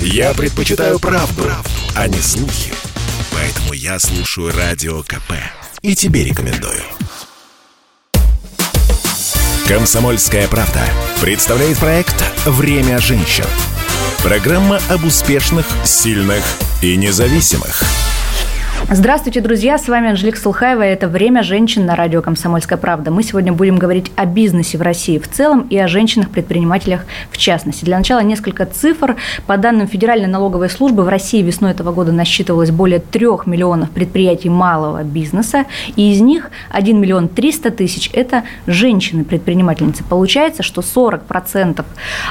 Я предпочитаю правду, правду, а не слухи. Поэтому я слушаю Радио КП. И тебе рекомендую. «Комсомольская правда» представляет проект «Время женщин». Программа об успешных, сильных и независимых – Здравствуйте, друзья! С вами Анжелика Сулхаева. Это «Время женщин» на радио «Комсомольская правда». Мы сегодня будем говорить о бизнесе в России в целом и о женщинах-предпринимателях в частности. Для начала несколько цифр. По данным Федеральной налоговой службы, в России весной этого года насчитывалось более трех миллионов предприятий малого бизнеса, и из них 1 миллион 300 тысяч – это женщины-предпринимательницы. Получается, что 40%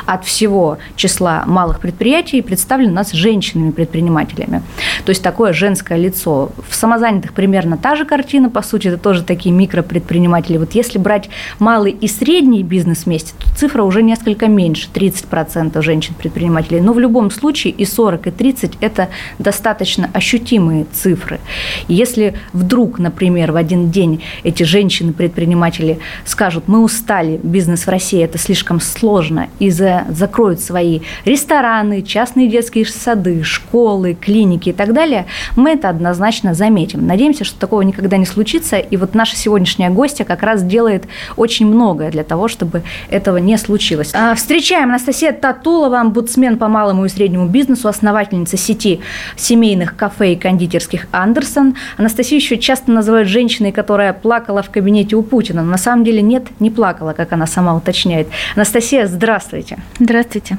от всего числа малых предприятий представлены у нас женщинами-предпринимателями. То есть такое женское лицо в самозанятых примерно та же картина, по сути, это тоже такие микропредприниматели. Вот если брать малый и средний бизнес вместе, то цифра уже несколько меньше, 30% женщин-предпринимателей. Но в любом случае и 40, и 30 – это достаточно ощутимые цифры. Если вдруг, например, в один день эти женщины-предприниматели скажут, мы устали, бизнес в России – это слишком сложно, и за, закроют свои рестораны, частные детские сады, школы, клиники и так далее, мы это однозначно однозначно заметим. Надеемся, что такого никогда не случится, и вот наша сегодняшняя гостья как раз делает очень многое для того, чтобы этого не случилось. А, встречаем Анастасия Татулова, омбудсмен по малому и среднему бизнесу, основательница сети семейных кафе и кондитерских «Андерсон». Анастасию еще часто называют женщиной, которая плакала в кабинете у Путина. Но на самом деле нет, не плакала, как она сама уточняет. Анастасия, здравствуйте. Здравствуйте.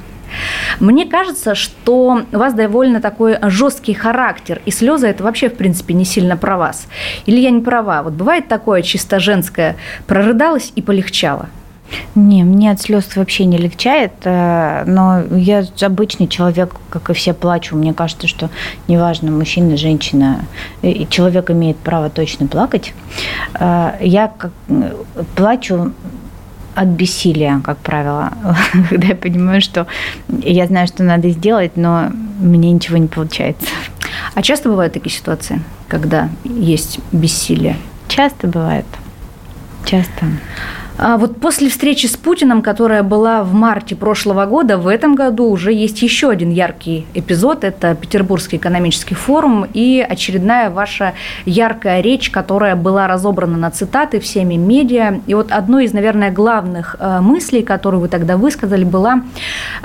Мне кажется, что у вас довольно такой жесткий характер, и слезы это вообще, в принципе, не сильно про вас. Или я не права? Вот бывает такое чисто женское, прорыдалась и полегчало? Не, мне от слез вообще не легчает, э, но я обычный человек, как и все, плачу. Мне кажется, что неважно, мужчина, женщина, человек имеет право точно плакать. Э, я плачу от бессилия, как правило, когда я понимаю, что я знаю, что надо сделать, но мне ничего не получается. А часто бывают такие ситуации, когда есть бессилие? Часто бывает. Часто. А вот после встречи с Путиным, которая была в марте прошлого года, в этом году уже есть еще один яркий эпизод. Это Петербургский экономический форум и очередная ваша яркая речь, которая была разобрана на цитаты всеми медиа. И вот одной из, наверное, главных э, мыслей, которую вы тогда высказали, была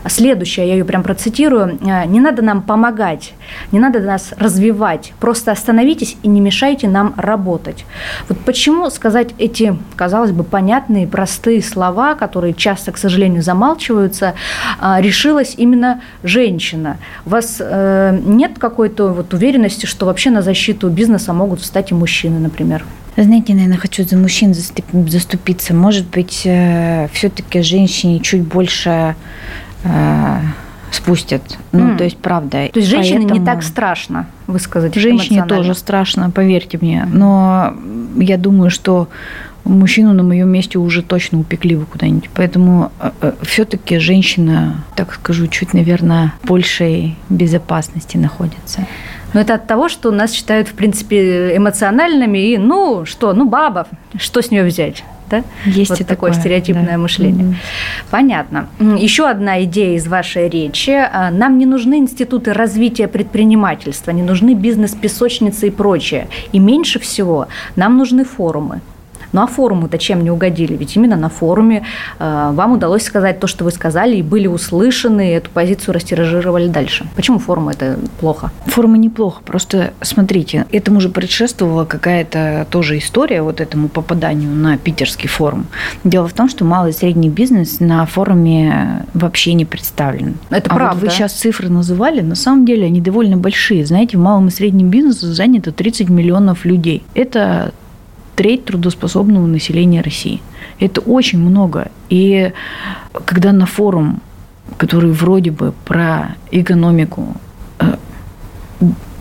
следующая, я ее прям процитирую. «Э, «Не надо нам помогать, не надо нас развивать, просто остановитесь и не мешайте нам работать». Вот почему сказать эти, казалось бы, понятные понятные, простые слова, которые часто, к сожалению, замалчиваются, а, решилась именно женщина. У вас э, нет какой-то вот уверенности, что вообще на защиту бизнеса могут встать и мужчины, например? Знаете, наверное, хочу за мужчин заступиться. Может быть, э, все-таки женщине чуть больше э, спустят. Ну, mm. то есть, правда. То есть, женщине Поэтому... не так страшно высказать Женщине тоже страшно, поверьте мне. Но я думаю, что мужчину на моем месте уже точно упекли бы куда-нибудь. Поэтому э, э, все-таки женщина, так скажу, чуть, наверное, в большей безопасности находится. Но это от того, что нас считают, в принципе, эмоциональными и, ну, что, ну, баба, что с нее взять? Да? Есть вот и такое, такое стереотипное да. мышление. Mm-hmm. Понятно. Еще одна идея из вашей речи. А, нам не нужны институты развития предпринимательства, не нужны бизнес-песочницы и прочее. И меньше всего нам нужны форумы. Ну а форуму-то чем не угодили? Ведь именно на форуме э, вам удалось сказать то, что вы сказали, и были услышаны, и эту позицию растиражировали дальше. Почему форумы это плохо? Форумы неплохо. Просто смотрите, этому же предшествовала какая-то тоже история, вот этому попаданию на питерский форум. Дело в том, что малый и средний бизнес на форуме вообще не представлен. Это а правда. Вот вы сейчас цифры называли, на самом деле они довольно большие. Знаете, в малом и среднем бизнесе занято 30 миллионов людей. Это треть трудоспособного населения России. Это очень много. И когда на форум, который вроде бы про экономику, э,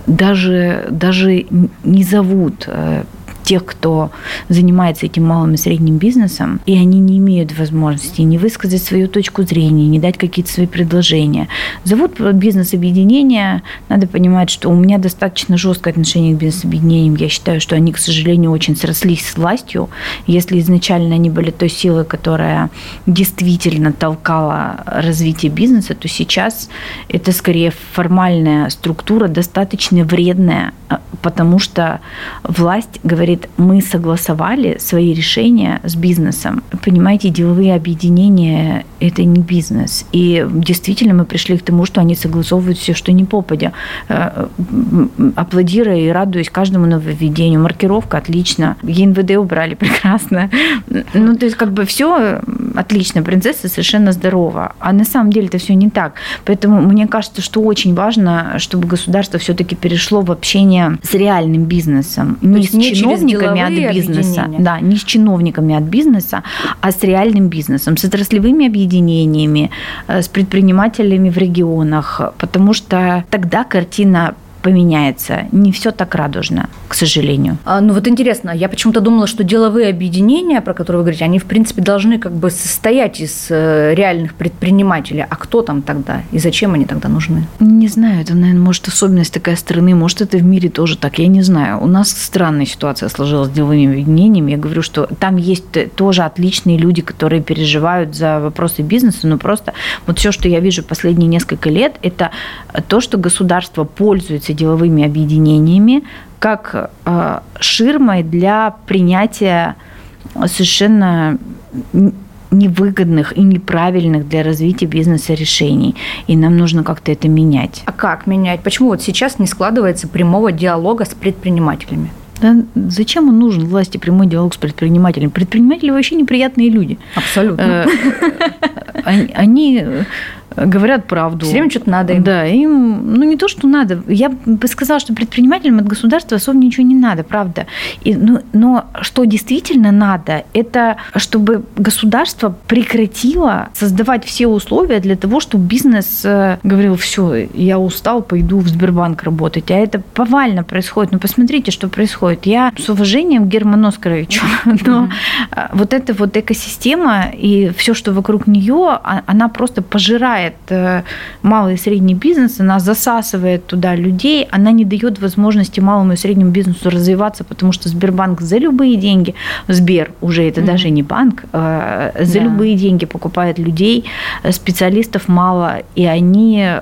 даже, даже не зовут э, тех, кто занимается этим малым и средним бизнесом, и они не имеют возможности не высказать свою точку зрения, не дать какие-то свои предложения. Зовут бизнес-объединения, надо понимать, что у меня достаточно жесткое отношение к бизнес-объединениям. Я считаю, что они, к сожалению, очень срослись с властью. Если изначально они были той силой, которая действительно толкала развитие бизнеса, то сейчас это скорее формальная структура, достаточно вредная, а, потому что власть говорит, мы согласовали свои решения с бизнесом. Понимаете, деловые объединения – это не бизнес. И действительно мы пришли к тому, что они согласовывают все, что не попадя. Э, аплодируя и радуясь каждому нововведению. Маркировка – отлично. ЕНВД убрали прекрасно. Ну, то есть как бы все отлично. Принцесса совершенно здорова. А на самом деле это все не так. Поэтому мне кажется, что очень важно, чтобы государство все-таки перешло в общение с реальным бизнесом. То не с чиновниками от бизнеса. Да, не с чиновниками от бизнеса, а с реальным бизнесом, с отраслевыми объединениями, э, с предпринимателями в регионах. Потому что тогда картина поменяется. Не все так радужно, к сожалению. А, ну вот интересно, я почему-то думала, что деловые объединения, про которые вы говорите, они в принципе должны как бы состоять из э, реальных предпринимателей. А кто там тогда и зачем они тогда нужны? Не знаю, это, наверное, может особенность такая страны, может это в мире тоже так, я не знаю. У нас странная ситуация сложилась с деловыми объединениями. Я говорю, что там есть тоже отличные люди, которые переживают за вопросы бизнеса, но просто вот все, что я вижу последние несколько лет, это то, что государство пользуется являются деловыми объединениями как э, ширмой для принятия совершенно невыгодных и неправильных для развития бизнеса решений. И нам нужно как-то это менять. А как менять? Почему вот сейчас не складывается прямого диалога с предпринимателями? Да зачем он нужен власти прямой диалог с предпринимателями? Предприниматели вообще неприятные люди. Абсолютно. Э, они говорят правду. Все время что-то надо им. Да, им, ну не то, что надо. Я бы сказала, что предпринимателям от государства особо ничего не надо, правда. И, ну, но что действительно надо, это чтобы государство прекратило создавать все условия для того, чтобы бизнес э, говорил, все, я устал, пойду в Сбербанк работать. А это повально происходит. Ну посмотрите, что происходит. Я с уважением к Герману Оскаровичу, но mm-hmm. вот эта вот экосистема и все, что вокруг нее, а, она просто пожирает разрушает э, малый и средний бизнес, она засасывает туда людей, она не дает возможности малому и среднему бизнесу развиваться, потому что Сбербанк за любые деньги, Сбер уже это mm-hmm. даже не банк, э, за да. любые деньги покупает людей, специалистов мало, и они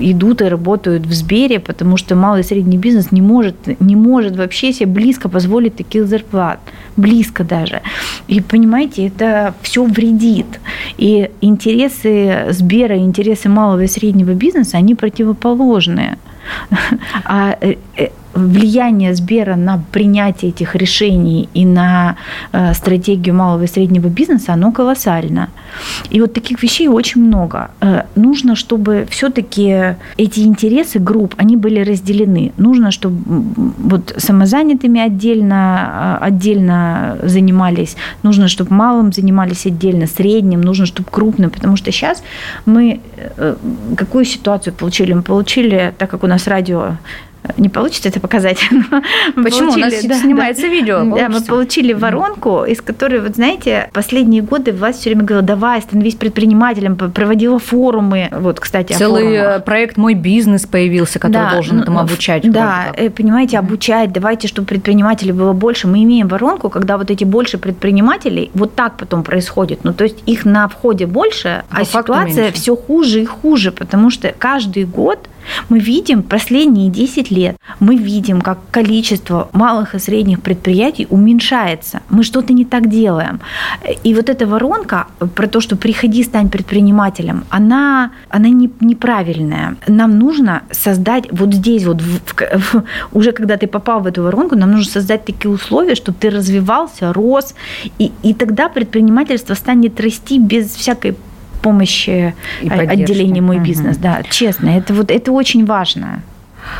идут и работают в Сбере, потому что малый и средний бизнес не может, не может вообще себе близко позволить таких зарплат. Близко даже. И понимаете, это все вредит. И интересы Сбера, интересы малого и среднего бизнеса, они противоположные. А э, э, влияние Сбера на принятие этих решений и на э, стратегию малого и среднего бизнеса, оно колоссально. И вот таких вещей очень много. Нужно, чтобы все-таки эти интересы групп, они были разделены. Нужно, чтобы вот самозанятыми отдельно, э, отдельно занимались, нужно, чтобы малым занимались отдельно, средним, нужно, чтобы крупным, потому что сейчас мы какую ситуацию получили? Мы получили, так как у нас радио не получится это показать. Почему? Получили, у нас да, снимается да, видео. Получится. Да, мы получили воронку, из которой, вот знаете, последние годы власть все время говорила, давай, становись предпринимателем, проводила форумы. Вот, кстати, Целый проект «Мой бизнес» появился, который да, должен этому обучать. Да, э, понимаете, обучать, давайте, чтобы предпринимателей было больше. Мы имеем воронку, когда вот эти больше предпринимателей, вот так потом происходит. Ну, то есть их на входе больше, а ситуация все хуже и хуже, потому что каждый год мы видим последние 10 лет, мы видим, как количество малых и средних предприятий уменьшается. Мы что-то не так делаем. И вот эта воронка про то, что приходи, стань предпринимателем, она, она не, неправильная. Нам нужно создать вот здесь, вот в, в, уже когда ты попал в эту воронку, нам нужно создать такие условия, чтобы ты развивался, рос, и, и тогда предпринимательство станет расти без всякой помощи отделения «Мой угу. бизнес». Да, честно, это, вот, это очень важно.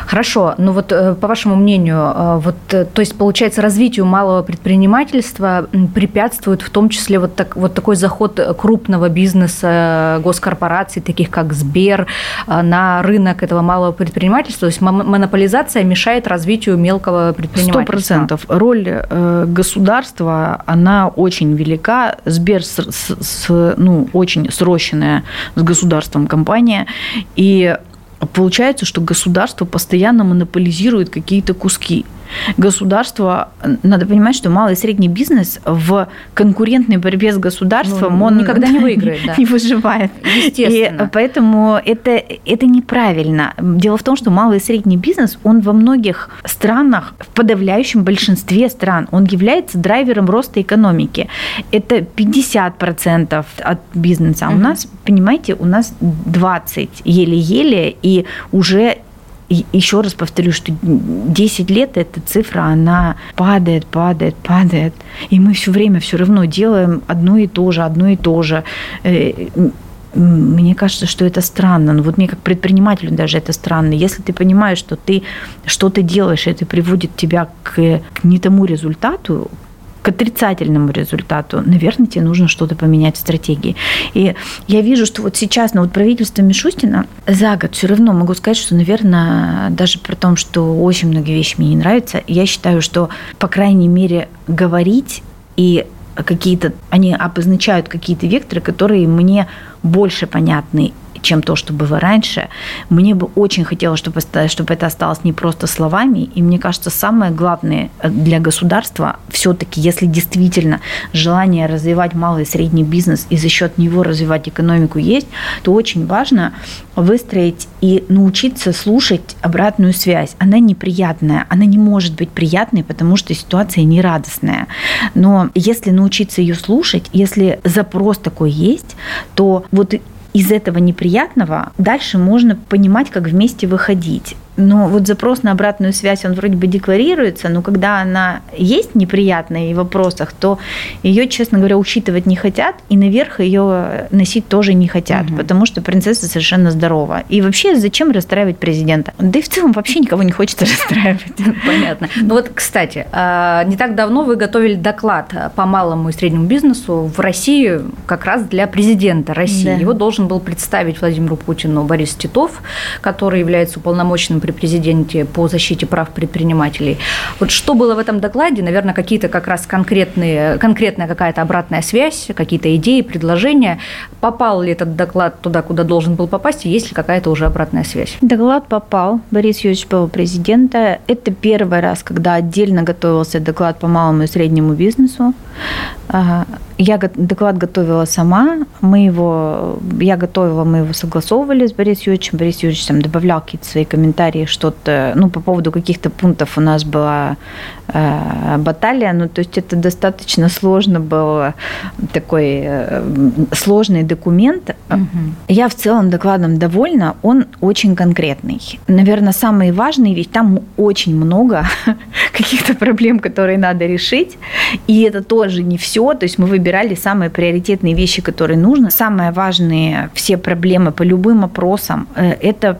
Хорошо, ну вот э, по вашему мнению, э, вот, э, то есть получается развитию малого предпринимательства препятствует в том числе вот, так, вот такой заход крупного бизнеса, госкорпораций, таких как Сбер, на рынок этого малого предпринимательства, то есть монополизация мешает развитию мелкого предпринимательства? Сто процентов. Роль государства, она очень велика. Сбер с, с, ну, очень срощенная с государством компания, и Получается, что государство постоянно монополизирует какие-то куски государство, надо понимать, что малый и средний бизнес в конкурентной борьбе с государством, ну, он никогда не выиграет, да. не выживает. Естественно. И поэтому это, это неправильно. Дело в том, что малый и средний бизнес, он во многих странах, в подавляющем большинстве стран, он является драйвером роста экономики. Это 50% от бизнеса. А у нас, понимаете, у нас 20 еле-еле, и уже и еще раз повторю, что 10 лет эта цифра, она падает, падает, падает. И мы все время все равно делаем одно и то же, одно и то же. Э, мне кажется, что это странно. Ну вот мне как предпринимателю даже это странно. Если ты понимаешь, что ты что-то делаешь, это приводит тебя к, к не тому результату, к отрицательному результату, наверное, тебе нужно что-то поменять в стратегии. И я вижу, что вот сейчас, ну вот правительство Мишустина за год все равно могу сказать, что, наверное, даже при том, что очень многие вещи мне не нравятся, я считаю, что, по крайней мере, говорить и какие-то, они обозначают какие-то векторы, которые мне больше понятны чем то, что было раньше. Мне бы очень хотелось, чтобы, чтобы это осталось не просто словами. И мне кажется, самое главное э, для государства все-таки, если действительно желание развивать малый и средний бизнес и за счет него развивать экономику есть, то очень важно выстроить и научиться слушать обратную связь. Она неприятная, она не может быть приятной, потому что ситуация нерадостная. Но если научиться ее слушать, если запрос такой есть, то вот из этого неприятного дальше можно понимать, как вместе выходить. Но вот запрос на обратную связь, он вроде бы декларируется, но когда она есть неприятная в вопросах, то ее, честно говоря, учитывать не хотят, и наверх ее носить тоже не хотят, угу. потому что принцесса совершенно здорова. И вообще, зачем расстраивать президента? Да и в целом вообще никого не хочется расстраивать. Понятно. Ну вот, кстати, а, не так давно вы готовили доклад по малому и среднему бизнесу в России как раз для президента России. Да. Его должен был представить Владимиру Путину Борис Титов, который является уполномоченным при президенте по защите прав предпринимателей. Вот что было в этом докладе? Наверное, какие-то как раз конкретные, конкретная какая-то обратная связь, какие-то идеи, предложения. Попал ли этот доклад туда, куда должен был попасть, и есть ли какая-то уже обратная связь? Доклад попал. Борис Юрьевич был президента. Это первый раз, когда отдельно готовился доклад по малому и среднему бизнесу. Я доклад готовила сама, мы его, я готовила, мы его согласовывали с Борисом Юрьевичем, Борис Юрьевич там добавлял какие-то свои комментарии, что-то, ну, по поводу каких-то пунктов у нас была э, баталия, ну, то есть это достаточно сложно был такой э, сложный документ. Угу. Я в целом докладом довольна, он очень конкретный. Наверное, самые важные ведь там очень много каких-то проблем, которые надо решить, и это тоже не все, то есть мы выбирали самые приоритетные вещи, которые нужно. Самые важные все проблемы по любым опросам э, – это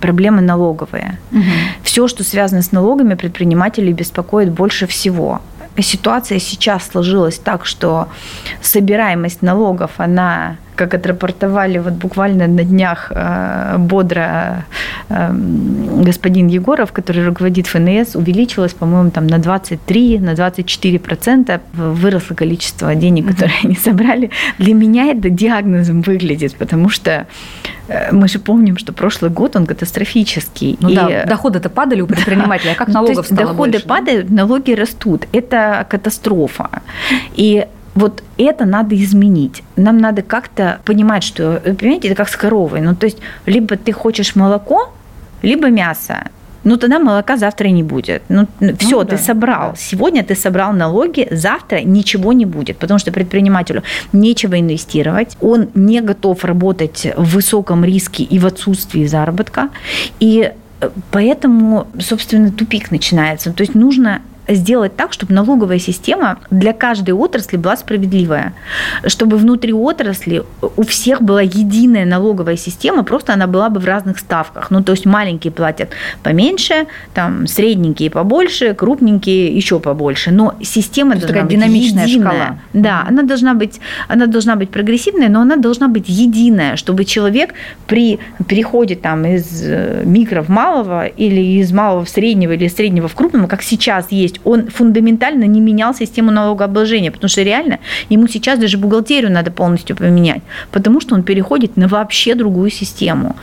проблемы налоговые. Угу. Все, что связано с налогами, предпринимателей беспокоит больше всего ситуация сейчас сложилась так, что собираемость налогов, она как отрапортовали вот буквально на днях э, бодро э, господин Егоров, который руководит ФНС, увеличилось, по-моему, там на 23, на 24 процента выросло количество денег, которые они собрали. Для меня это диагнозом выглядит, потому что э, мы же помним, что прошлый год он катастрофический. Ну и да, доходы-то падали у предпринимателей, а как налогов стало Доходы больше, падают, налоги растут. Это катастрофа. И вот это надо изменить. Нам надо как-то понимать, что, понимаете, это как с коровой. Ну, то есть, либо ты хочешь молоко, либо мясо. Ну, тогда молока завтра не будет. Ну, все, ну, ты да. собрал. Сегодня ты собрал налоги, завтра ничего не будет, потому что предпринимателю нечего инвестировать, он не готов работать в высоком риске и в отсутствии заработка. И э, поэтому, собственно, тупик начинается. То есть нужно сделать так, чтобы налоговая система для каждой отрасли была справедливая, чтобы внутри отрасли у всех была единая налоговая система, просто она была бы в разных ставках. Ну, то есть маленькие платят поменьше, там средненькие побольше, крупненькие еще побольше. Но система то должна быть динамичная единая. шкала. Да, она должна быть, она должна быть прогрессивная, но она должна быть единая, чтобы человек при переходе там из э, микро в малого или из малого в среднего или из среднего в крупного, как сейчас есть, он фундаментально не менял систему налогообложения, потому что реально ему сейчас даже бухгалтерию надо полностью поменять, потому что он переходит на вообще другую систему.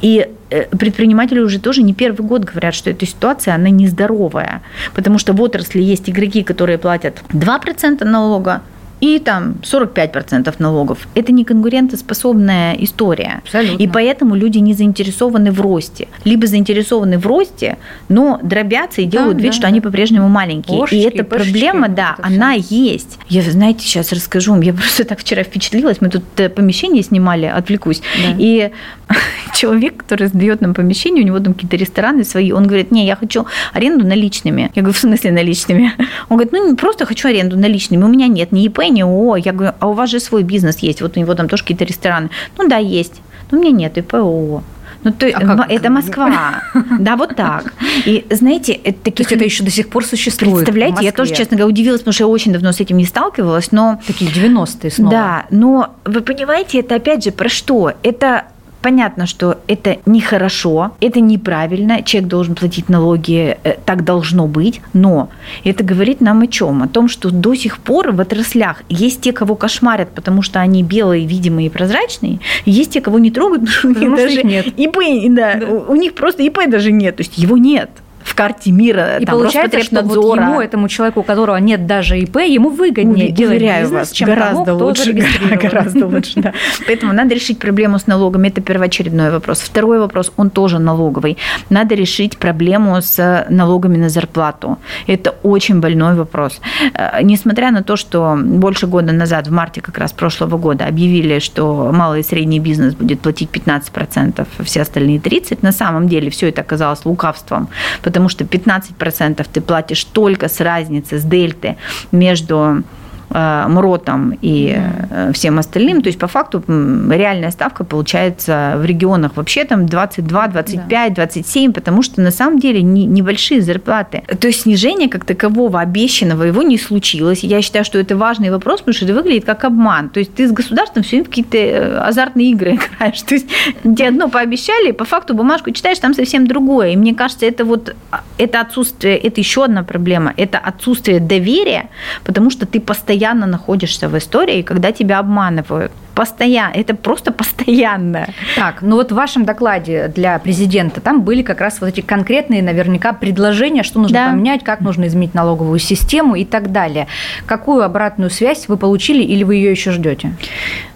И э, предприниматели уже тоже не первый год говорят, что эта ситуация, она нездоровая, потому что в отрасли есть игроки, которые платят 2% налога, и там 45% налогов. Это не конкурентоспособная история. Абсолютно. И поэтому люди не заинтересованы в росте. Либо заинтересованы в росте, но дробятся и Да, делают вид, да, что да. они по-прежнему маленькие. Ложечки, и эта пышечки, проблема, да, это она есть. Я, знаете, сейчас расскажу. Я просто так вчера впечатлилась. Мы тут э, помещение снимали, отвлекусь. Да. И человек, который сдает нам помещение, у него там какие-то рестораны свои, он говорит, не, я хочу аренду наличными. Я говорю, в смысле наличными? Он говорит, ну, не просто хочу аренду наличными, у меня нет ни ИП, ни ООО. Я говорю, а у вас же свой бизнес есть, вот у него там тоже какие-то рестораны. Ну, да, есть. Но у меня нет ИП, ООО. Ну, то, А как это? Москва. Да, вот так. И знаете, это То таких есть это еще до сих пор существует. Представляете, я тоже, честно говоря, удивилась, потому что я очень давно с этим не сталкивалась, но Такие 90-е снова. да, но вы понимаете, это опять же про что? Это Понятно, что это нехорошо, это неправильно, человек должен платить налоги, э, так должно быть, но это говорит нам о чем? О том, что до сих пор в отраслях есть те, кого кошмарят, потому что они белые, видимые и прозрачные, и есть те, кого не трогают, потому что у них даже нет. ИП, да, Да. У, у них просто ИП даже нет, то есть его нет в карте мира, И там, получается, что вот ему, этому человеку, у которого нет даже ИП, ему выгоднее Уверяю делать бизнес, вас, чем гораздо тому, лучше, гораздо лучше, да. Поэтому надо решить проблему с налогами. Это первоочередной вопрос. Второй вопрос, он тоже налоговый. Надо решить проблему с налогами на зарплату. Это очень больной вопрос. Э, Несмотря на то, что больше года назад, в марте как раз прошлого года, объявили, что малый и средний бизнес будет платить 15%, а все остальные 30%, на самом деле все это оказалось лукавством, потому что 15% ты платишь только с разницы, с дельты между э, МРОТом и э, всем остальным. То есть, по факту, реальная ставка получается в регионах вообще там 22, 25, 27, потому что на самом деле не- небольшие зарплаты. То есть, снижение как такового обещанного его не случилось. Я считаю, что это важный вопрос, потому что это выглядит как обман. То есть, ты с государством все время какие-то э, азартные игры играешь. То есть, тебе одно пообещали, по факту бумажку читаешь, там совсем другое. И мне кажется, это вот а, это отсутствие, это еще одна проблема, это отсутствие доверия, потому что ты постоянно находишься в истории, когда тебя обманывают. Постоянно, это просто постоянно. Так, ну вот в вашем докладе для президента там были как раз вот эти конкретные наверняка предложения, что нужно Да. поменять, как нужно изменить налоговую систему и так далее. Какую обратную связь вы получили или вы ее еще ждете?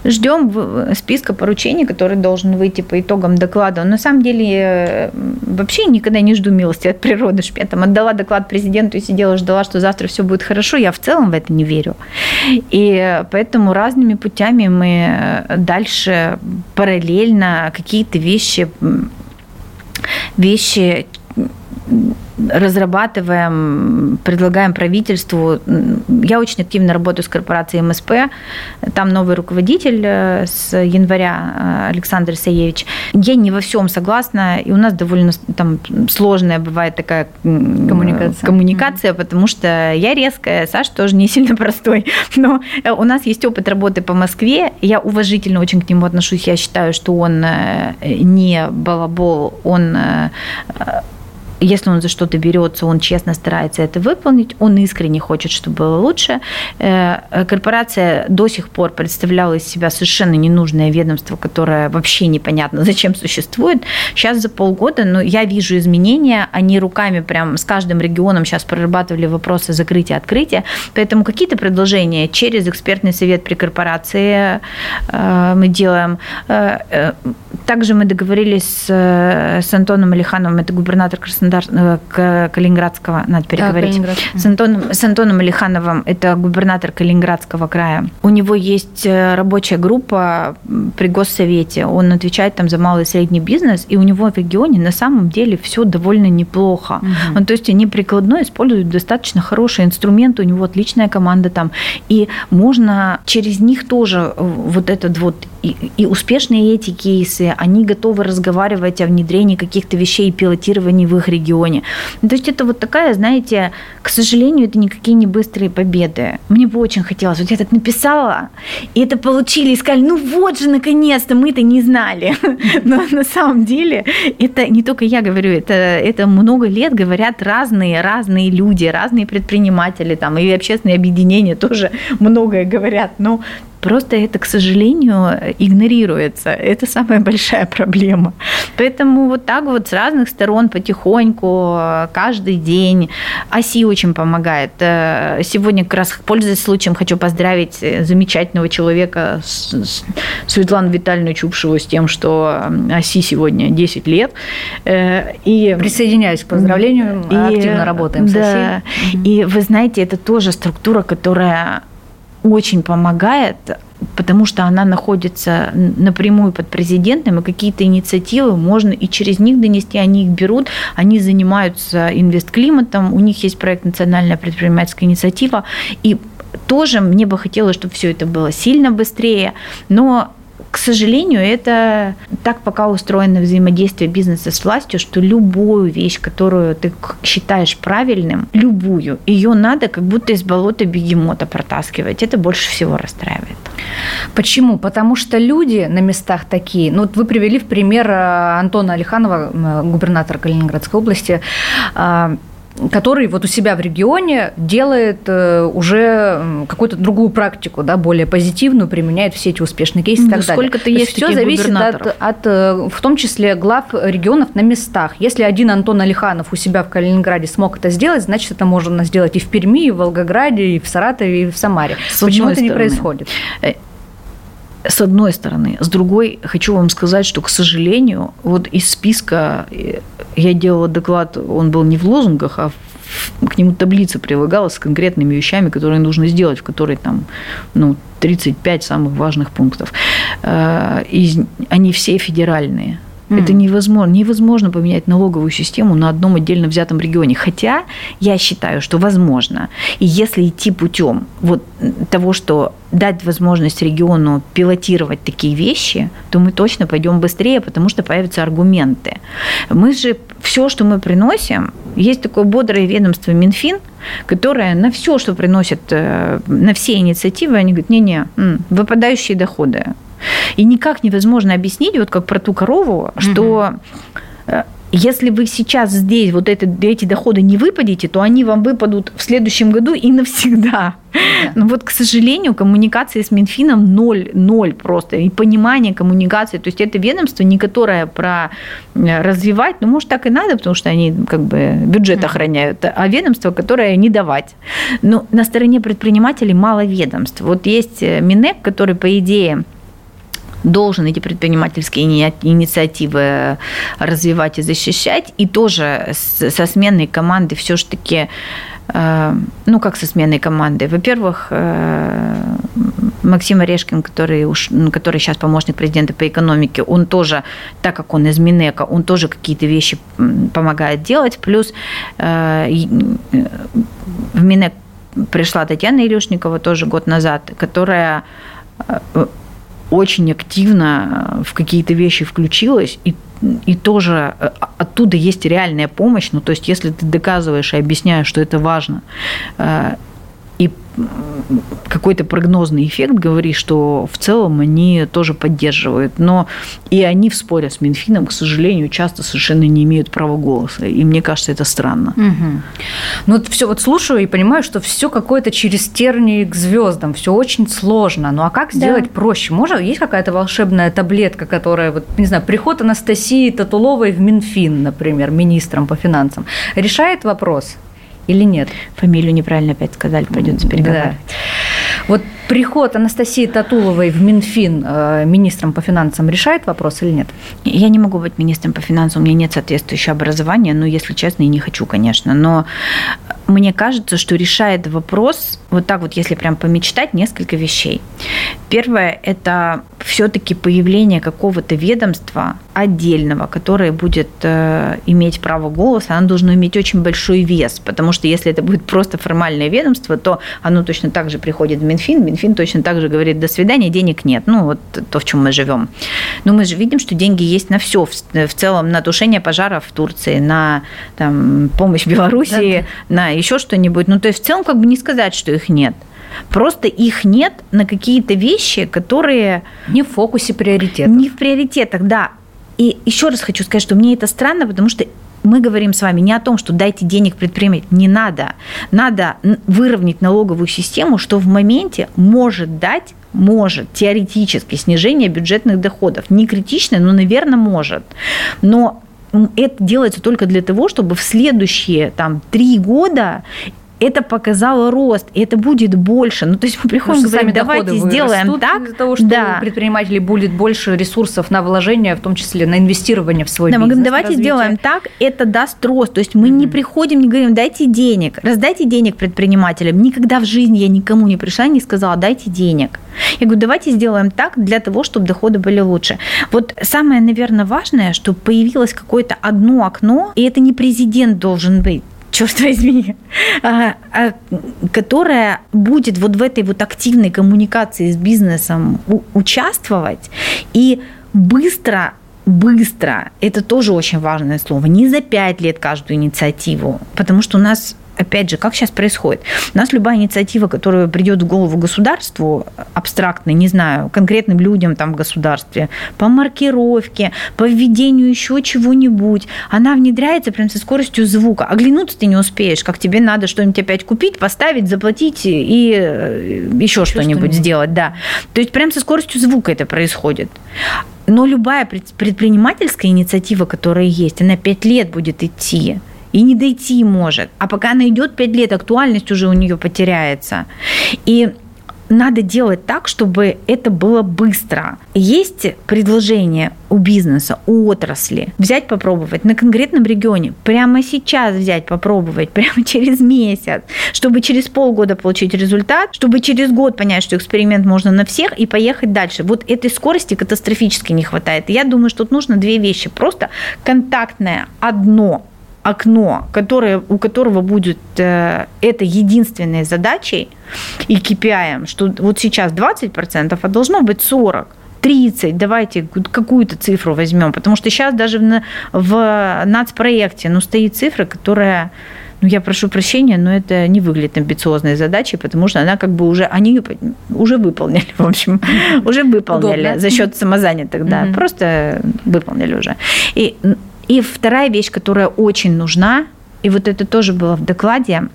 Ждем в- списка поручений, который должен выйти по итогам доклада. Но на самом деле э, вообще никогда не жду милости от природы. Я там отдала доклад президенту и сидела, ждала, что завтра все будет хорошо. Я в целом в это не верю. И э, поэтому разными путями мы э, дальше параллельно какие-то вещи вещи разрабатываем, предлагаем правительству. Я очень активно работаю с корпорацией МСП. Там новый руководитель э, с января э, Александр Исаевич. Я не во всем согласна, и у нас довольно там сложная бывает такая Коммуникация. коммуникация, потому что я резкая, Саш тоже не сильно простой. Но э, у нас есть опыт работы по Москве. Я уважительно очень к нему отношусь. Я считаю, что он не балабол, он если он за что-то берется, он честно старается это выполнить, он искренне хочет, чтобы было лучше. Э, Корпорация до сих пор представляла из себя совершенно ненужное ведомство, которое вообще непонятно, зачем существует. Сейчас за полгода, ну, я вижу изменения, они руками прям с каждым регионом сейчас прорабатывали вопросы закрытия, открытия, поэтому какие-то предложения через экспертный совет при корпорации э, мы делаем. Э, э, Также мы договорились с, э, с Антоном Алихановым, это губернатор Краснодарского Краснодар, Калининградского, надо переговорить, да, с, Антоном, с Антоном Алихановым, это губернатор Калининградского края. У него есть рабочая группа при Госсовете, он отвечает там за малый и средний бизнес, и у него в регионе на самом деле все довольно неплохо. Угу. Ну, то есть они прикладной используют достаточно хорошие инструменты, у него отличная команда там, и можно через них тоже вот этот вот и, и успешные эти кейсы, они готовы разговаривать о внедрении каких-то вещей и пилотировании в их регионе. Ну, то есть это вот такая, знаете, к сожалению, это никакие не быстрые победы. Мне бы очень хотелось, вот я так написала, и это получили, и сказали, ну вот же, наконец-то, мы это не знали. Но на самом деле это не только я говорю, это, это много лет говорят разные, разные люди, разные предприниматели, там, и общественные объединения тоже многое говорят. Но Просто это, к сожалению, игнорируется. Это самая большая проблема. Поэтому вот так вот с разных сторон потихоньку, каждый день. ОСИ очень помогает. Э, сегодня как раз, пользуясь случаем, хочу поздравить э, замечательного человека Светлану Витальевну Чупшеву с тем, что ОСИ сегодня 10 лет. Э, и присоединяюсь к поздравлению. И, активно работаем с ОСИ. И вы знаете, это тоже структура, которая очень помогает, потому что она находится напрямую под президентом, и какие-то инициативы можно и через них донести, они их берут, они занимаются инвестклиматом, у них есть проект «Национальная предпринимательская инициатива», и тоже мне бы хотелось, чтобы все это было сильно быстрее, но к сожалению, это так пока устроено взаимодействие бизнеса с властью, что любую вещь, которую ты считаешь правильным, любую, ее надо как будто из болота бегемота протаскивать. Это больше всего расстраивает. Почему? Потому что люди на местах такие. Ну, вот вы привели в пример э, Антона Алиханова, губернатора Калининградской области, а, который вот у себя в регионе делает э, уже какую-то другую практику, да, более позитивную, применяет все эти успешные кейсы и ну, так далее. Сколько-то есть все зависит от, от, э, в том числе, глав регионов на местах. Если один Антон Алиханов у себя в Калининграде смог это сделать, значит, это можно сделать и в Перми, и в Волгограде, и в Саратове, и в Самаре. С Почему это не происходит? Э, с одной стороны. С другой, хочу вам сказать, что, к сожалению, вот из списка я делала доклад, он был не в лозунгах, а к нему таблица прилагалась с конкретными вещами, которые нужно сделать, в которой там, ну, 35 самых важных пунктов. Э, и они все федеральные. Mm. Это невозможно. Невозможно поменять налоговую систему на одном отдельно взятом регионе. Хотя я считаю, что возможно. И если идти путем вот того, что дать возможность региону пилотировать такие вещи, то мы точно пойдем быстрее, потому что появятся аргументы. Мы же все, что мы приносим, есть такое бодрое ведомство Минфин, которое на все, что приносит, э, на все инициативы, они говорят, не-не, выпадающие доходы, и никак невозможно объяснить, вот как про ту корову, что угу. если вы сейчас здесь вот это, эти доходы не выпадете, то они вам выпадут в следующем году и навсегда. Да. Но вот, к сожалению, коммуникации с Минфином ноль, ноль просто. И понимание коммуникации. То есть это ведомство, не которое про развивать, ну, может, так и надо, потому что они как бы бюджет охраняют, а ведомство, которое не давать. Но на стороне предпринимателей мало ведомств. Вот есть э, Минэк, который, по идее, должен эти предпринимательские инициативы развивать и защищать. И тоже со сменной команды все-таки э, ну, как со сменой команды. Во-первых, э, Максим Орешкин, который, уж, который сейчас помощник президента по экономике, он тоже, так как он из Минека, он тоже какие-то вещи помогает делать. Плюс э, в Минек пришла Татьяна Илюшникова тоже год назад, которая очень активно э, в какие-то вещи включилась, и, и тоже э, оттуда есть реальная помощь. Ну, то есть, если ты доказываешь и объясняешь, что это важно, э, какой-то прогнозный эффект говорит, что в целом они тоже поддерживают. Но и они в споре с Минфином, к сожалению, часто совершенно не имеют права голоса. И мне кажется, это странно. Угу. Ну, вот все вот слушаю и понимаю, что все какое-то через тернии к звездам, все очень сложно. Ну а как сделать да. проще? Может, есть какая-то волшебная таблетка, которая, вот, не знаю, приход Анастасии Татуловой в Минфин, например, министром по финансам, решает вопрос? Или нет? Фамилию неправильно опять сказали, придется переговаривать. Да. Вот приход Анастасии Татуловой в Минфин э, министром по финансам решает вопрос или нет? Я не могу быть министром по финансам, у меня нет соответствующего образования, но, если честно, и не хочу, конечно. Но мне кажется, что решает вопрос, вот так вот, если прям помечтать, несколько вещей. Первое – это все-таки появление какого-то ведомства отдельного, которое будет э, иметь право голоса, оно должно иметь очень большой вес, потому что если это будет просто формальное ведомство, то оно точно так же приходит в Минфин, Минфин точно так же говорит «до свидания, денег нет». Ну, вот то, в чем мы живем. Но мы же видим, что деньги есть на все, в целом на тушение пожаров в Турции, на там, помощь Белоруссии, да. на еще что-нибудь. Ну, то есть в целом как бы не сказать, что их нет. Просто их нет на какие-то вещи, которые... Не в фокусе приоритетов. Не в приоритетах, да. И еще раз хочу сказать, что мне это странно, потому что мы говорим с вами не о том, что дайте денег предпринимать, не надо. Надо выровнять налоговую систему, что в моменте может дать может теоретически снижение бюджетных доходов. Не критичное, но, наверное, может. Но это делается только для того, чтобы в следующие там, три года это показало рост, и это будет больше. Ну, то есть мы приходим и говорим, давайте сделаем так. Из-за того, что да. у предпринимателей будет больше ресурсов на вложение, в том числе на инвестирование в свой да, бизнес. Мы говорим, давайте развитие. сделаем так, это даст рост. То есть мы mm-hmm. не приходим, не говорим, дайте денег, раздайте денег предпринимателям. Никогда в жизни я никому не пришла и не сказала, дайте денег. Я говорю, давайте сделаем так для того, чтобы доходы были лучше. Вот самое, наверное, важное, что появилось какое-то одно окно, и это не президент должен быть черт возьми, а, а, которая будет вот в этой вот активной коммуникации с бизнесом участвовать и быстро быстро, это тоже очень важное слово, не за пять лет каждую инициативу, потому что у нас опять же, как сейчас происходит? У нас любая инициатива, которая придет в голову государству, абстрактной, не знаю, конкретным людям там в государстве, по маркировке, по введению еще чего-нибудь, она внедряется прям со скоростью звука. Оглянуться ты не успеешь, как тебе надо что-нибудь опять купить, поставить, заплатить и э, еще, что-нибудь что сделать, да. То есть прям со скоростью звука это происходит. Но любая предпринимательская инициатива, которая есть, она пять лет будет идти и не дойти может. А пока она идет 5 лет, актуальность уже у нее потеряется. И надо делать так, чтобы это было быстро. Есть предложение у бизнеса, у отрасли взять попробовать на конкретном регионе, прямо сейчас взять попробовать, прямо через месяц, чтобы через полгода получить результат, чтобы через год понять, что эксперимент можно на всех и поехать дальше. Вот этой скорости катастрофически не хватает. Я думаю, что тут нужно две вещи. Просто контактное одно окно, которое, у которого будет э, это единственной задачей и KPI, что вот сейчас 20%, а должно быть 40%. 30, давайте какую-то цифру возьмем, потому что сейчас даже в, в нацпроекте ну, стоит цифра, которая ну, я прошу прощения, но это не выглядит амбициозной задачей, потому что она как бы уже, они уже выполнили, в общем, уже выполнили Удобно. за счет самозанятых, да, просто выполнили уже. И и вторая вещь, которая очень нужна, и вот это тоже было в докладе,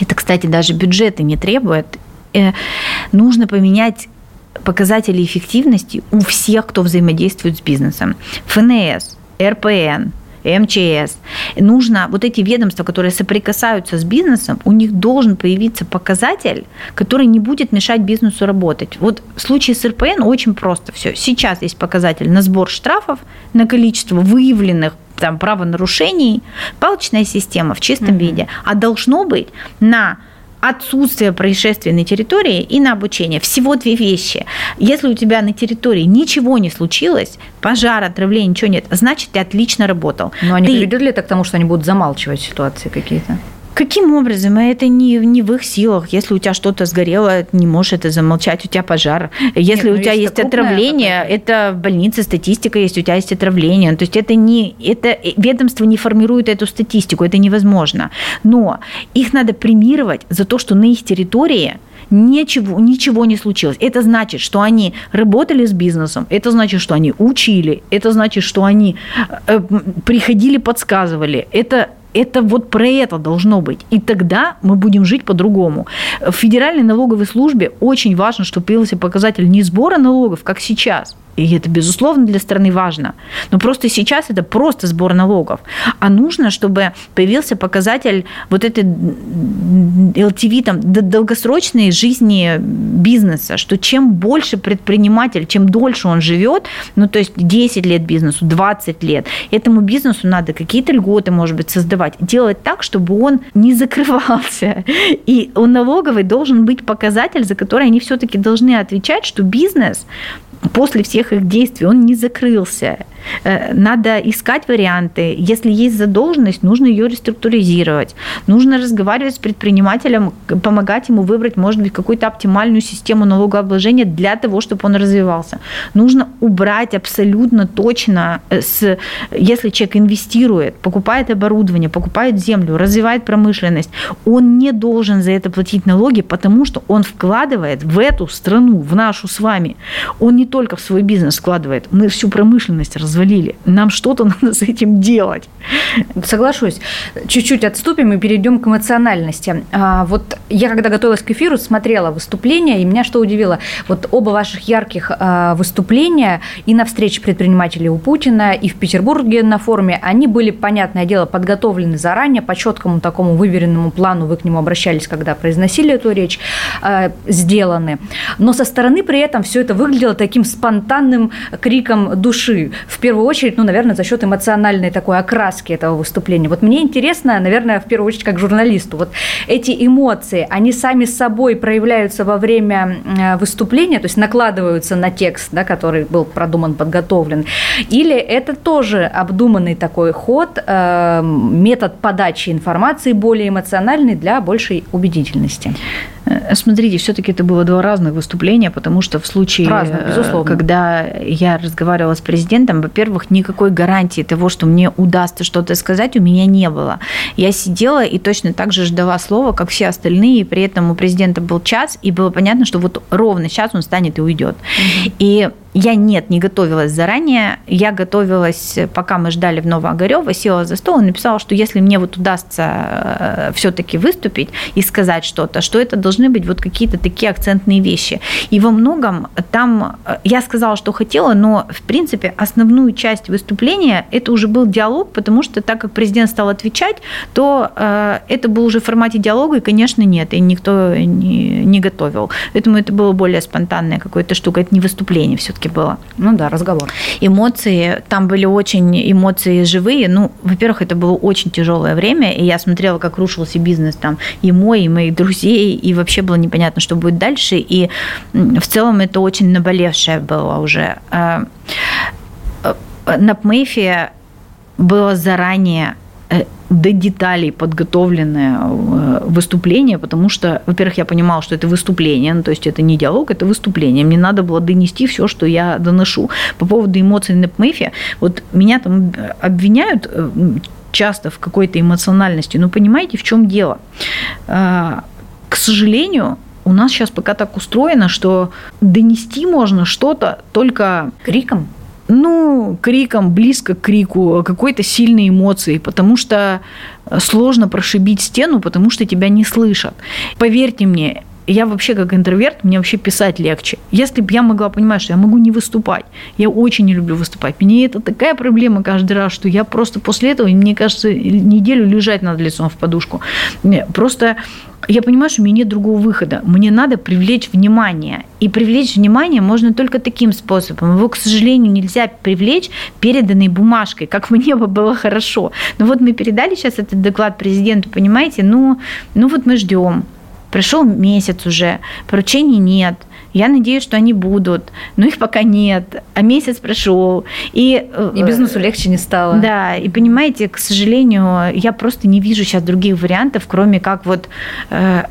это, кстати, даже бюджеты не требует, э, нужно поменять показатели эффективности у всех, кто взаимодействует с бизнесом. ФНС, РПН, МЧС. Нужно, вот эти ведомства, которые соприкасаются с бизнесом, у них должен появиться показатель, который не будет мешать бизнесу работать. Вот в случае с РПН очень просто все. Сейчас есть показатель на сбор штрафов, на количество выявленных там, правонарушений, палочная система в чистом mm-hmm. виде, а должно быть на отсутствие происшествия на территории и на обучение. Всего две вещи. Если у тебя на территории ничего не случилось, пожар, отравление, ничего нет, значит, ты отлично работал. Но они ты... приведут ли это к тому, что они будут замалчивать ситуации какие-то? Каким образом? Это не, не в их силах. Если у тебя что-то сгорело, не можешь это замолчать, у тебя пожар. Если Нет, у ну, тебя есть отравление, это в больнице статистика есть, у тебя есть отравление. То есть это не это ведомство не формирует эту статистику, это невозможно. Но их надо премировать за то, что на их территории ничего, ничего не случилось. Это значит, что они работали с бизнесом, это значит, что они учили, это значит, что они э, приходили, подсказывали. Это это вот про это должно быть. И тогда мы будем жить по-другому. В Федеральной налоговой службе очень важно, чтобы появился показатель не сбора налогов, как сейчас, и это, безусловно, для страны важно. Но просто сейчас это просто сбор налогов. А нужно, чтобы появился показатель вот этой LTV, там, долгосрочной жизни бизнеса, что чем больше предприниматель, чем дольше он живет, ну, то есть 10 лет бизнесу, 20 лет, этому бизнесу надо какие-то льготы, может быть, создавать, делать так, чтобы он не закрывался. И у налоговой должен быть показатель, за который они все-таки должны отвечать, что бизнес после всех их действий он не закрылся. Э, надо искать варианты. Если есть задолженность, нужно ее реструктуризировать. Нужно разговаривать с предпринимателем, помогать ему выбрать, может быть, какую-то оптимальную систему налогообложения для того, чтобы он развивался. Нужно убрать абсолютно точно, э, с, если человек инвестирует, покупает оборудование, покупает землю, развивает промышленность, он не должен за это платить налоги, потому что он вкладывает в эту страну, в нашу с вами. Он не только в свой бизнес вкладывает, мы всю промышленность развиваем развалили. Нам что-то надо с этим делать. Соглашусь. Чуть-чуть отступим и перейдем к эмоциональности. А, вот я, когда готовилась к эфиру, смотрела выступления, и меня что удивило, вот оба ваших ярких а, выступления и на встрече предпринимателей у Путина, и в Петербурге на форуме, они были, понятное дело, подготовлены заранее, по четкому такому выверенному плану, вы к нему обращались, когда произносили эту речь, а, сделаны. Но со стороны при этом все это выглядело таким спонтанным криком души. В первую очередь, ну, наверное, за счет эмоциональной такой окраски этого выступления. Вот мне интересно, наверное, в первую очередь, как журналисту, вот эти эмоции, они сами собой проявляются во время э, выступления, то есть накладываются на текст, да, который был продуман, подготовлен, или это тоже обдуманный такой ход, э, метод подачи информации более эмоциональный для большей убедительности? Э, смотрите, все-таки это было два разных выступления, потому что в случае, Разных, безусловно. когда я разговаривала с президентом, во-первых, никакой гарантии того, что мне удастся что-то сказать, у меня не было. Я сидела и точно так же ждала слова, как все остальные, и при этом у президента был час, и было понятно, что вот ровно сейчас он станет и уйдет. Угу. И я нет, не готовилась заранее. Я готовилась, пока мы ждали в Новоогарева, села за стол и написала, что если мне вот удастся э, все-таки выступить и сказать что-то, что это должны быть вот какие-то такие акцентные вещи. И во многом там э, я сказала, что хотела, но в принципе основную часть выступления это уже был диалог, потому что так как президент стал отвечать, то э, это был уже в формате диалога, и, конечно, нет, и никто не, не готовил. Поэтому это было более спонтанная какая-то штука, это не выступление все все-таки было. Ну да, разговор. Эмоции, там были очень эмоции живые. Ну, во-первых, это было очень тяжелое время, и я смотрела, как рушился бизнес там и мой, и моих друзей, и вообще было непонятно, что будет дальше. И в целом это очень наболевшее было уже. Э, на ПМЭФе было заранее э, до деталей подготовленное э, выступление, потому что, во-первых, я понимала, что это выступление, ну, то есть это не диалог, это выступление. Мне надо было донести все, что я доношу. По поводу эмоций на ПМЭФе, вот меня там обвиняют часто в какой-то эмоциональности, но понимаете, в чем дело? К сожалению, у нас сейчас пока так устроено, что донести можно что-то только криком ну, криком, близко к крику, какой-то сильной эмоцией, потому что сложно прошибить стену, потому что тебя не слышат. Поверьте мне, я вообще как интроверт, мне вообще писать легче. Если бы я могла понимать, что я могу не выступать, я очень не люблю выступать. Мне это такая проблема каждый раз, что я просто после этого, мне кажется, неделю лежать над лицом в подушку. Просто я понимаю, что у меня нет другого выхода. Мне надо привлечь внимание. И привлечь внимание можно только таким способом. Его, к сожалению, нельзя привлечь переданной бумажкой, как мне бы было хорошо. Но вот мы передали сейчас этот доклад президенту, понимаете, ну, ну вот мы ждем. Прошел месяц уже, поручений нет. Я надеюсь, что они будут, но их пока нет, а месяц прошел. И, э, и бизнесу легче не стало. Да, и понимаете, к сожалению, я просто не вижу сейчас других вариантов, кроме как вот э,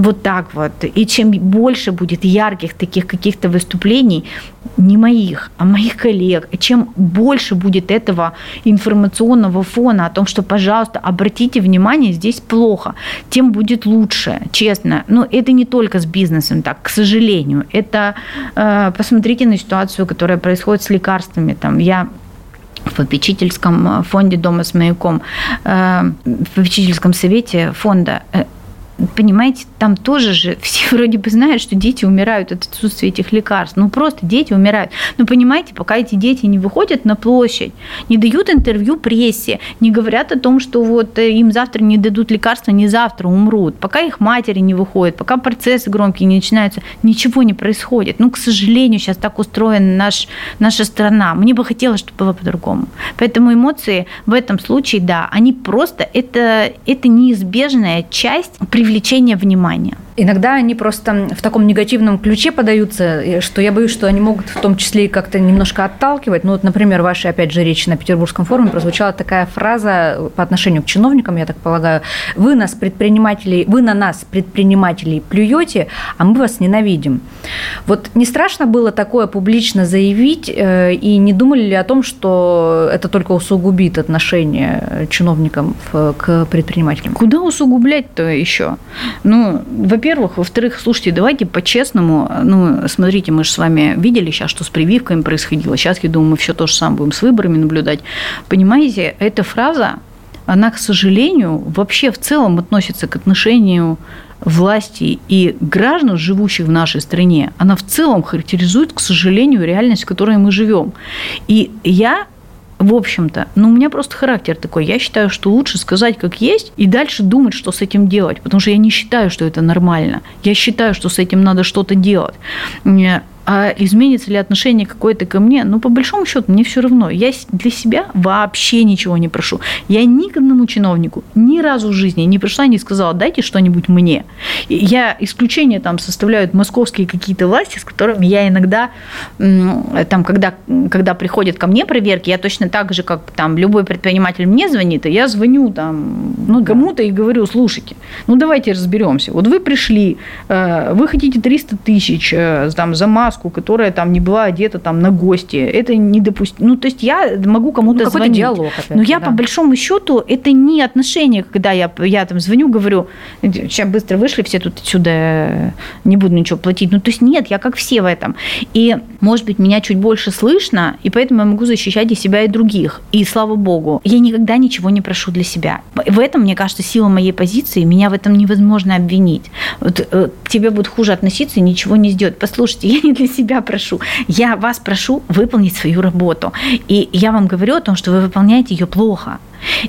вот так вот. И чем больше будет ярких таких каких-то выступлений, не моих, а моих коллег, чем больше будет этого информационного фона о том, что, пожалуйста, обратите внимание, здесь плохо, тем будет лучше, честно. Но это не только с бизнесом так, к сожалению. Это э, посмотрите на ситуацию, которая происходит с лекарствами. Там я в попечительском фонде «Дома с маяком», э, в попечительском совете фонда э, понимаете, там тоже же все вроде бы знают, что дети умирают от отсутствия этих лекарств. Ну, просто дети умирают. Но понимаете, пока эти дети не выходят на площадь, не дают интервью прессе, не говорят о том, что вот э, им завтра не дадут лекарства, не завтра умрут, пока их матери не выходят, пока процессы громкие не начинаются, ничего не происходит. Ну, к сожалению, сейчас так устроена наш, наша страна. Мне бы хотелось, чтобы было по-другому. Поэтому эмоции в этом случае, да, они просто, это, это неизбежная часть привлечения внимания. Иногда они просто в таком негативном ключе подаются, что я боюсь, что они могут в том числе и как-то немножко отталкивать. Ну вот, например, в вашей, опять же, речи на Петербургском форуме прозвучала такая фраза по отношению к чиновникам, я так полагаю, вы нас, предпринимателей, вы на нас, предпринимателей, плюете, а мы вас ненавидим. Вот не страшно было такое публично заявить, э, и не думали ли о том, что это только усугубит отношение чиновникам к предпринимателям? Куда усугублять-то еще? Ну, во-первых. Во-вторых, слушайте, давайте по-честному, ну, смотрите, мы же с вами видели сейчас, что с прививками происходило. Сейчас, я думаю, мы все то же самое будем с выборами наблюдать. Понимаете, эта фраза, она, к сожалению, вообще в целом относится к отношению власти и граждан, живущих в нашей стране, она в целом характеризует, к сожалению, реальность, в которой мы живем. И я в общем-то. Но у меня просто характер такой. Я считаю, что лучше сказать как есть и дальше думать, что с этим делать. Потому что я не считаю, что это нормально. Я считаю, что с этим надо что-то делать. А изменится ли отношение какое-то ко мне? Ну, по большому счету, мне все равно. Я для себя вообще ничего не прошу. Я ни к одному чиновнику ни разу в жизни не пришла и не сказала, дайте что-нибудь мне. Я исключение там составляют московские какие-то власти, с которыми я иногда, там, когда, когда приходят ко мне проверки, я точно так же, как там любой предприниматель мне звонит, и я звоню там ну, кому-то и говорю, слушайте, ну давайте разберемся. Вот вы пришли, э, вы хотите 300 тысяч э, там, за маску, маску, которая там не была одета там на гости. Это недопустимо. Ну, то есть я могу кому-то ну, звонить. диалог, Но я да. по большому счету это не отношение, когда я, я там звоню, говорю, сейчас быстро вышли, все тут отсюда не буду ничего платить. Ну, то есть нет, я как все в этом. И, может быть, меня чуть больше слышно, и поэтому я могу защищать и себя, и других. И слава богу, я никогда ничего не прошу для себя. В этом, мне кажется, сила моей позиции, меня в этом невозможно обвинить. Вот, э, к тебе будут хуже относиться и ничего не сделать. Послушайте, я не для себя прошу. Я вас прошу выполнить свою работу. И я вам говорю о том, что вы выполняете ее плохо.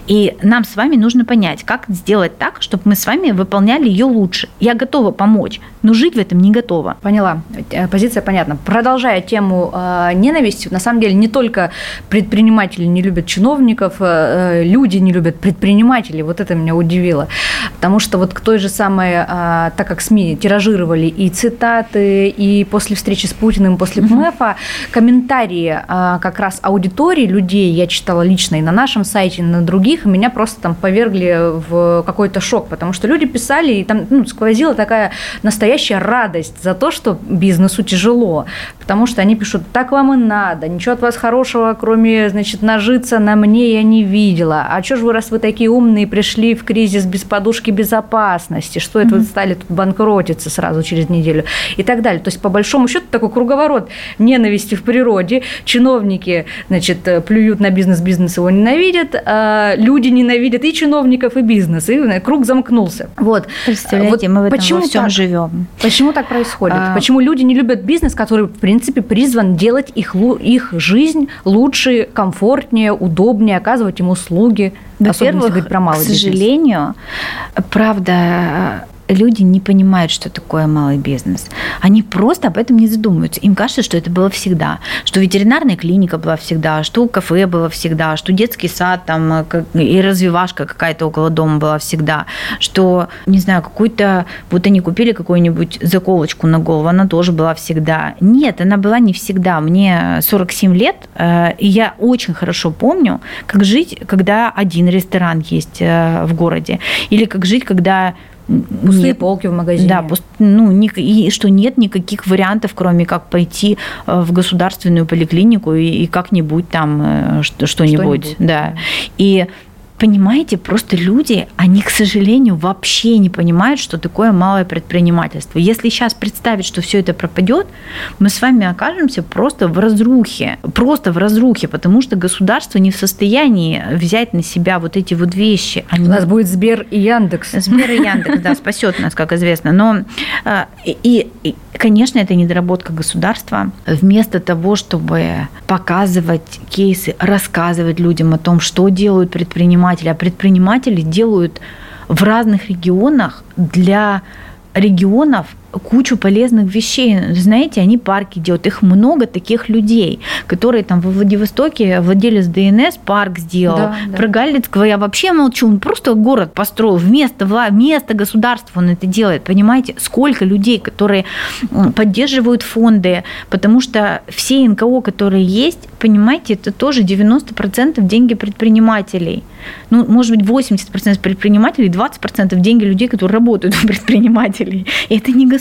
И нам с вами нужно понять, как сделать так, чтобы мы с вами выполняли ее лучше. Я готова помочь, но жить в этом не готова. Поняла. Э, позиция понятна. Продолжая тему э, ненависти, на самом деле не только предприниматели не любят чиновников, э, э, люди не любят предпринимателей. Вот это меня удивило. Потому что вот к той же самой, э, так как СМИ тиражировали и цитаты, и после встречи с Путиным, после ПМЭФа, комментарии э, как раз аудитории людей, я читала лично и на нашем сайте, и на других, меня просто там повергли в какой-то шок, потому что люди писали, и там ну, сквозила такая настоящая радость за то, что бизнесу тяжело, потому что они пишут, так вам и надо, ничего от вас хорошего, кроме, значит, нажиться на мне я не видела, а что же вы, раз вы такие умные, пришли в кризис без подушки безопасности, что это mm-hmm. вы стали тут банкротиться сразу через неделю и так далее. То есть, по большому счету, такой круговорот ненависти в природе, чиновники, значит, плюют на бизнес, бизнес его ненавидят, а Э, люди ненавидят и чиновников, и бизнес, и э, круг замкнулся. Вот. Представляете, вот мы в этом почему во всем так? живем. Почему так происходит? А... Почему люди не любят бизнес, который, в принципе, призван делать их, их жизнь лучше, комфортнее, удобнее, оказывать им услуги? Во-первых, к сожалению, бизнес. правда, люди не понимают, что такое малый бизнес. Они просто об этом не задумываются. Им кажется, что это было всегда, что ветеринарная клиника была всегда, что кафе было всегда, что детский сад там и развивашка какая-то около дома была всегда, что, не знаю, какую-то, вот они купили какую-нибудь заколочку на голову, она тоже была всегда. Нет, она была не всегда. Мне 47 лет, э, и я очень хорошо помню, как жить, когда один ресторан есть э, в городе, или как жить, когда Пустые нет, полки в магазине. Да, пуст, ну, ни, и что нет никаких вариантов, кроме как пойти э, в государственную поликлинику и, и как-нибудь там э, что-нибудь. что-нибудь. Да. И понимаете, просто люди, они, к сожалению, вообще не понимают, что такое малое предпринимательство. Если сейчас представить, что все это пропадет, мы с вами окажемся просто в разрухе. Просто в разрухе, потому что государство не в состоянии взять на себя вот эти вот вещи. Они... У нас будет Сбер и Яндекс. Сбер и Яндекс, да, спасет нас, как известно. Но а, и, и, конечно, это недоработка государства. Вместо того, чтобы показывать кейсы, рассказывать людям о том, что делают предприниматели, предприниматели, а предприниматели делают в разных регионах для регионов кучу полезных вещей. Знаете, они парки делают. Их много таких людей, которые там во Владивостоке владелец ДНС парк сделал. Да, да. Про Галицкого я вообще молчу. Он просто город построил. Вместо, вместо государства он это делает. Понимаете, сколько людей, которые поддерживают фонды, потому что все НКО, которые есть, понимаете, это тоже 90% деньги предпринимателей. Ну, может быть, 80% предпринимателей, 20% деньги людей, которые работают у предпринимателей. И это не государство.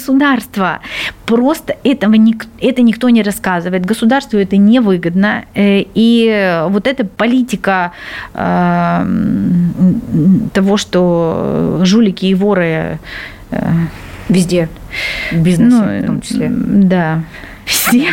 Просто этого ник, это никто не рассказывает. Государству это невыгодно. Э, и вот эта политика э, того, что жулики и воры э, везде, в бизнесе ну, в том числе. Да все.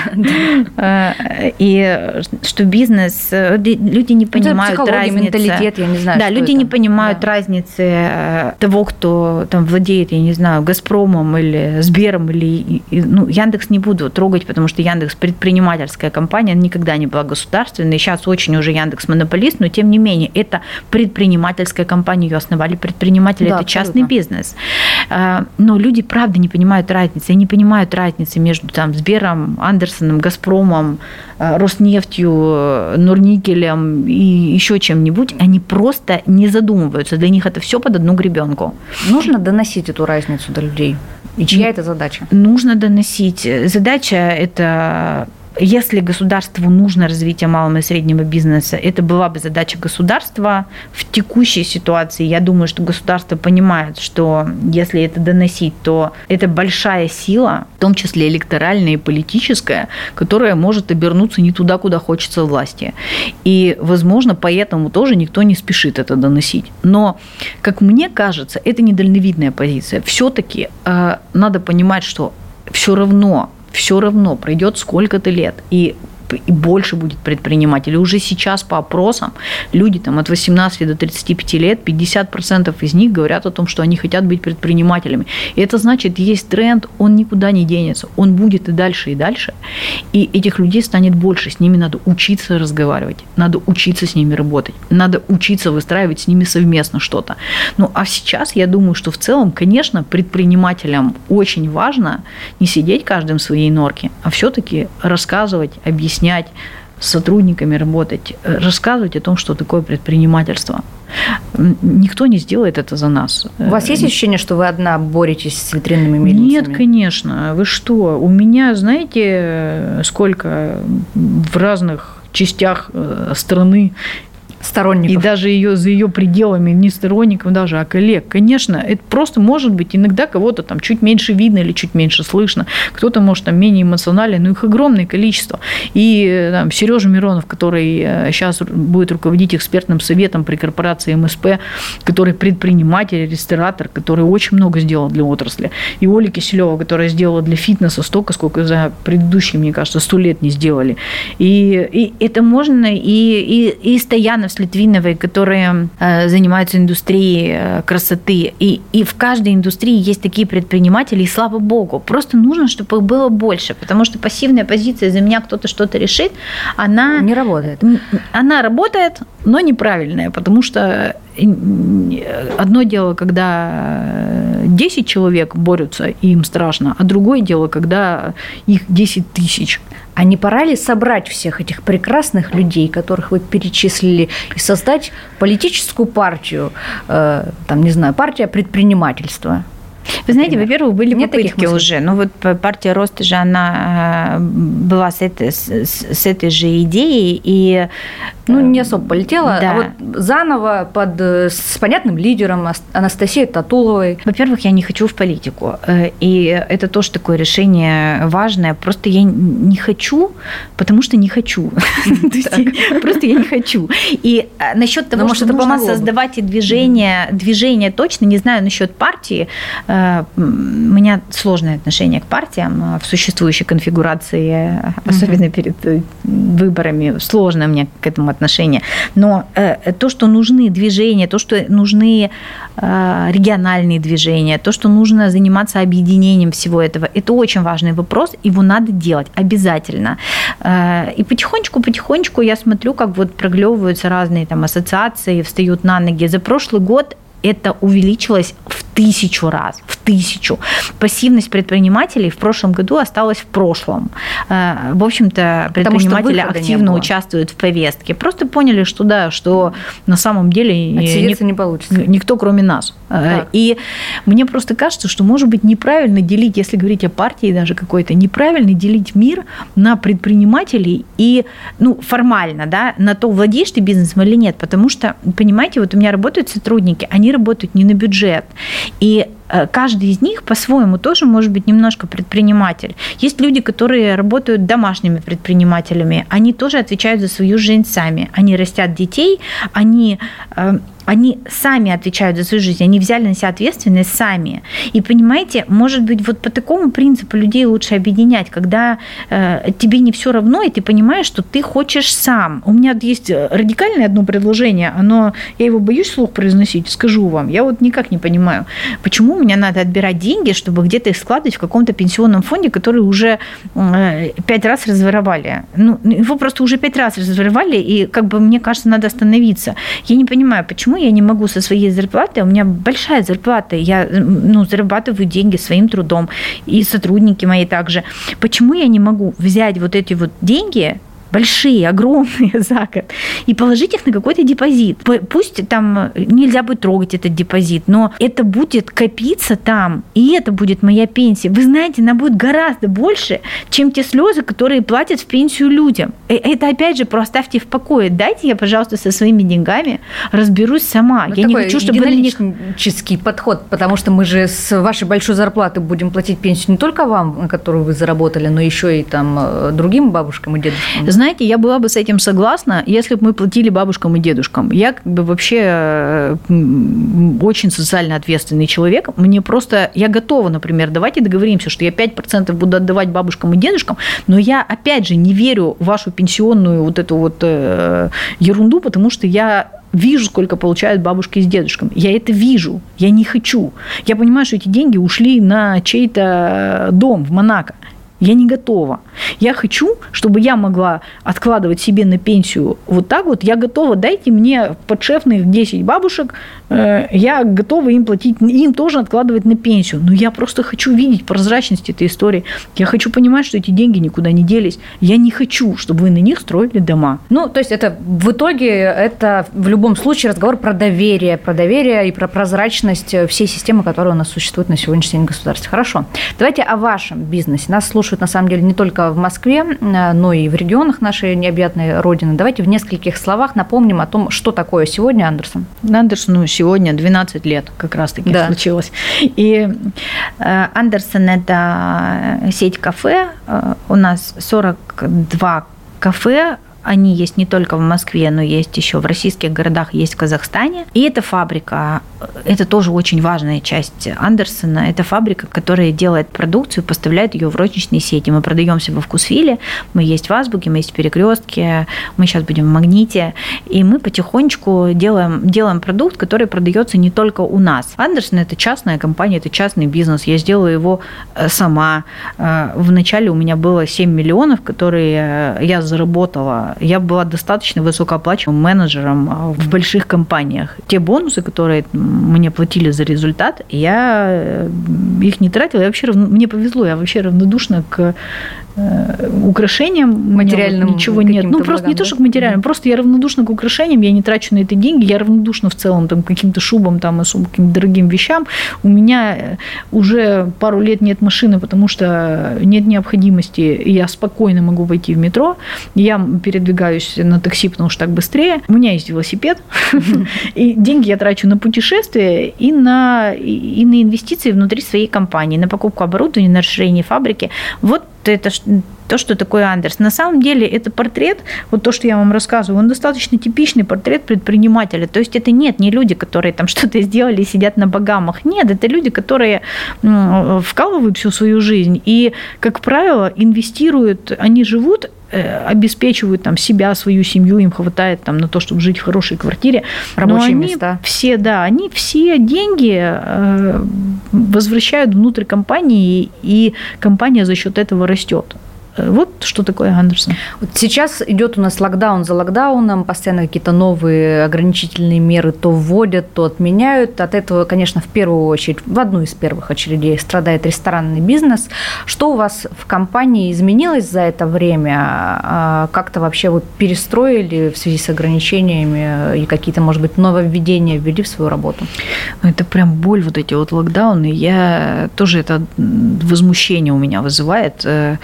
Э, и что бизнес, э, люди не ну, понимают разницы. менталитет, я не знаю. Да, люди не понимают разницы э, того, кто там владеет, я не знаю, Газпромом или Сбером или ну, Яндекс не буду трогать, потому что Яндекс предпринимательская компания, никогда не была государственной. Сейчас очень уже Яндекс монополист, но тем не менее это предпринимательская компания, ее основали предприниматели, это частный бизнес. Но люди правда не понимают разницы, они не понимают разницы между там Сбером, Андерсоном, Газпромом, э, Роснефтью, э, Нурникелем и еще чем-нибудь, они просто не задумываются. Для них это все под одну гребенку. Нужно доносить эту разницу до людей. И чья это задача? Нужно доносить. Задача это если государству нужно развитие малого и среднего бизнеса, это была бы задача государства. В текущей ситуации я думаю, что государство понимает, что если это доносить, то это большая сила, в том числе электоральная и политическая, которая может обернуться не туда, куда хочется власти. И, возможно, поэтому тоже никто не спешит это доносить. Но, как мне кажется, это недальновидная позиция. Все-таки э, надо понимать, что все равно все равно пройдет сколько-то лет, и и больше будет предпринимателей. Уже сейчас по опросам люди там, от 18 до 35 лет, 50% из них говорят о том, что они хотят быть предпринимателями. И это значит, есть тренд, он никуда не денется, он будет и дальше, и дальше. И этих людей станет больше, с ними надо учиться разговаривать, надо учиться с ними работать, надо учиться выстраивать с ними совместно что-то. Ну а сейчас я думаю, что в целом, конечно, предпринимателям очень важно не сидеть каждым в своей норке, а все-таки рассказывать, объяснять, объяснять, с сотрудниками работать, э, рассказывать о том, что такое предпринимательство. Никто не сделает это за нас. У вас есть ощущение, что вы одна боретесь с витринными мельницами? Нет, конечно. Вы что? У меня, знаете, сколько в разных частях э, страны сторонников. И даже ее за ее пределами, не сторонников даже, а коллег. Конечно, это просто может быть иногда кого-то там чуть меньше видно или чуть меньше слышно. Кто-то может там менее эмоционален, но их огромное количество. И там, Сережа Миронов, который сейчас э, будет руководить экспертным советом при корпорации МСП, который предприниматель, ресторатор, который очень много сделал для отрасли. И Оля Киселева, которая сделала для фитнеса столько, сколько за предыдущие, мне кажется, сто лет не сделали. И, и это можно, и, и, и Стоянов с Литвиновой, которые э, занимаются индустрией э, красоты. И, и в каждой индустрии есть такие предприниматели, и слава богу. Просто нужно, чтобы их было больше, потому что пассивная позиция «за меня кто-то что-то решит», она... Не работает. Она работает, но неправильная, потому что одно дело, когда 10 человек борются, и им страшно, а другое дело, когда их 10 тысяч. А не пора ли собрать всех этих прекрасных людей, которых вы перечислили, и создать политическую партию, э, там, не знаю, партия предпринимательства? Вы знаете, во-первых, были Нет попытки уже. Ну вот партия Роста же, она была с этой, с, с этой же идеей, и ну, не особо полетела, да. а вот заново под, с понятным лидером Анастасией Татуловой. Во-первых, я не хочу в политику, э, и это тоже такое решение важное. Просто я не хочу, потому что не хочу. Просто я не хочу. И э, насчет того, что нужно создавать движение, движение точно, не знаю насчет партии. Э, у меня сложное отношение к партиям в существующей конфигурации, особенно перед выборами. Сложно мне к этому отношения. Но э, то, что нужны движения, то, что нужны э, региональные движения, то, что нужно заниматься объединением всего этого, это очень важный вопрос, его надо делать обязательно. Э, и потихонечку-потихонечку я смотрю, как вот проглевываются разные там ассоциации, встают на ноги. За прошлый год это увеличилось в тысячу раз, в тысячу. Пассивность предпринимателей в прошлом году осталась в прошлом. Э, в общем-то, предприниматели активно участвуют в повестке. Просто поняли, что да, что на самом деле ник- не получится. никто кроме нас. Э, так. И мне просто кажется, что может быть неправильно делить, если говорить о партии даже какой-то, неправильно делить мир на предпринимателей и, ну, формально, да, на то, владеешь ты бизнесом или нет. Потому что, понимаете, вот у меня работают сотрудники, они работают не на бюджет. И каждый из них по-своему тоже может быть немножко предприниматель. Есть люди, которые работают домашними предпринимателями, они тоже отвечают за свою жизнь сами. Они растят детей, они э, они сами отвечают за свою жизнь, они взяли на себя ответственность сами. И понимаете, может быть, вот по такому принципу людей лучше объединять, когда э, тебе не все равно, и ты понимаешь, что ты хочешь сам. У меня есть радикальное одно предложение, оно, я его боюсь слух произносить, скажу вам, я вот никак не понимаю, почему мне надо отбирать деньги, чтобы где-то их складывать в каком-то пенсионном фонде, который уже э, пять раз разворовали. Ну, его просто уже пять раз разворовали, и как бы мне кажется, надо остановиться. Я не понимаю, почему я не могу со своей зарплаты, у меня большая зарплата, я ну, зарабатываю деньги своим трудом, и сотрудники мои также. Почему я не могу взять вот эти вот деньги, большие, огромные за год, и положить их на какой-то депозит. Пусть там нельзя будет трогать этот депозит, но это будет копиться там, и это будет моя пенсия. Вы знаете, она будет гораздо больше, чем те слезы, которые платят в пенсию людям. Э, это опять же просто оставьте в покое. Дайте я, пожалуйста, со своими деньгами разберусь сама. Ну, я не хочу, чтобы вы них... подход, потому что мы же с вашей большой зарплаты будем платить пенсию не только вам, которую вы заработали, но еще и там э, другим бабушкам и дедушкам знаете, я была бы с этим согласна, если бы мы платили бабушкам и дедушкам. Я как бы вообще э, очень социально ответственный человек. Мне просто, я готова, например, давайте договоримся, что я 5% буду отдавать бабушкам и дедушкам, но я, опять же, не верю в вашу пенсионную вот эту вот э, ерунду, потому что я вижу, сколько получают бабушки с дедушками. Я это вижу. Я не хочу. Я понимаю, что эти деньги ушли на чей-то дом в Монако. Я не готова. Я хочу, чтобы я могла откладывать себе на пенсию вот так вот. Я готова, дайте мне подшефных 10 бабушек, я готова им платить, им тоже откладывать на пенсию. Но я просто хочу видеть прозрачность этой истории. Я хочу понимать, что эти деньги никуда не делись. Я не хочу, чтобы вы на них строили дома. Ну, то есть это в итоге это в любом случае разговор про доверие, про доверие и про прозрачность всей системы, которая у нас существует на сегодняшний день в государстве. Хорошо. Давайте о вашем бизнесе. Нас слушают на самом деле, не только в Москве, э, но и в регионах нашей необъятной Родины. Давайте в нескольких словах напомним о том, что такое сегодня Андерсон. Андерсону сегодня 12 лет как раз-таки да. случилось. И э, Андерсон – это сеть кафе. Э, у нас 42 кафе они есть не только в Москве, но есть еще в российских городах, есть в Казахстане. И эта фабрика, это тоже очень важная часть Андерсона. Это фабрика, которая делает продукцию, поставляет ее в розничные сети. Мы продаемся во Вкусвилле, мы есть в Азбуке, мы есть в Перекрестке, мы сейчас будем в Магните. И мы потихонечку делаем, делаем продукт, который продается не только у нас. Андерсон – это частная компания, это частный бизнес. Я сделала его э, сама. Э, Вначале у меня было 7 миллионов, которые я заработала я была достаточно высокооплачиваемым менеджером а, в больших компаниях. Те бонусы, которые мне платили за результат, я э, их не тратила. Я вообще мне повезло, я вообще равнодушна к украшениям материальным ничего нет. Ну, просто благам, не то, что к материальным, просто я равнодушна к украшениям, я не трачу на это деньги, я равнодушна в целом там, к каким-то шубам, там, каким-то дорогим вещам. У меня э, уже пару лет нет машины, потому что нет необходимости, я спокойно могу войти в метро, я передвигаюсь на такси, потому что так быстрее. У меня есть велосипед, и деньги я трачу на путешествия и на, и на инвестиции внутри своей компании, на покупку оборудования, на расширение фабрики. Вот это то, что такое Андерс. На самом деле это портрет, вот то, что я вам рассказываю, он достаточно типичный портрет предпринимателя. То есть это нет, не люди, которые там что-то сделали и сидят на богамах. Нет, это люди, которые вкалывают всю свою жизнь и, как правило, инвестируют, они живут э, обеспечивают там себя, свою семью, им хватает там на то, чтобы жить в хорошей квартире. Рабочие Но они места. Все, да, они все деньги э, возвращают внутрь компании, и компания за счет этого растет. Вот что такое Андерсон. Вот сейчас идет у нас локдаун за локдауном, постоянно какие-то новые ограничительные меры то вводят, то отменяют. От этого, конечно, в первую очередь, в одну из первых очередей страдает ресторанный бизнес. Что у вас в компании изменилось за это время? А, как-то вообще вы перестроили в связи с ограничениями и какие-то, может быть, нововведения ввели в свою работу? Это прям боль, вот эти вот локдауны. Я тоже это возмущение у меня вызывает. Э,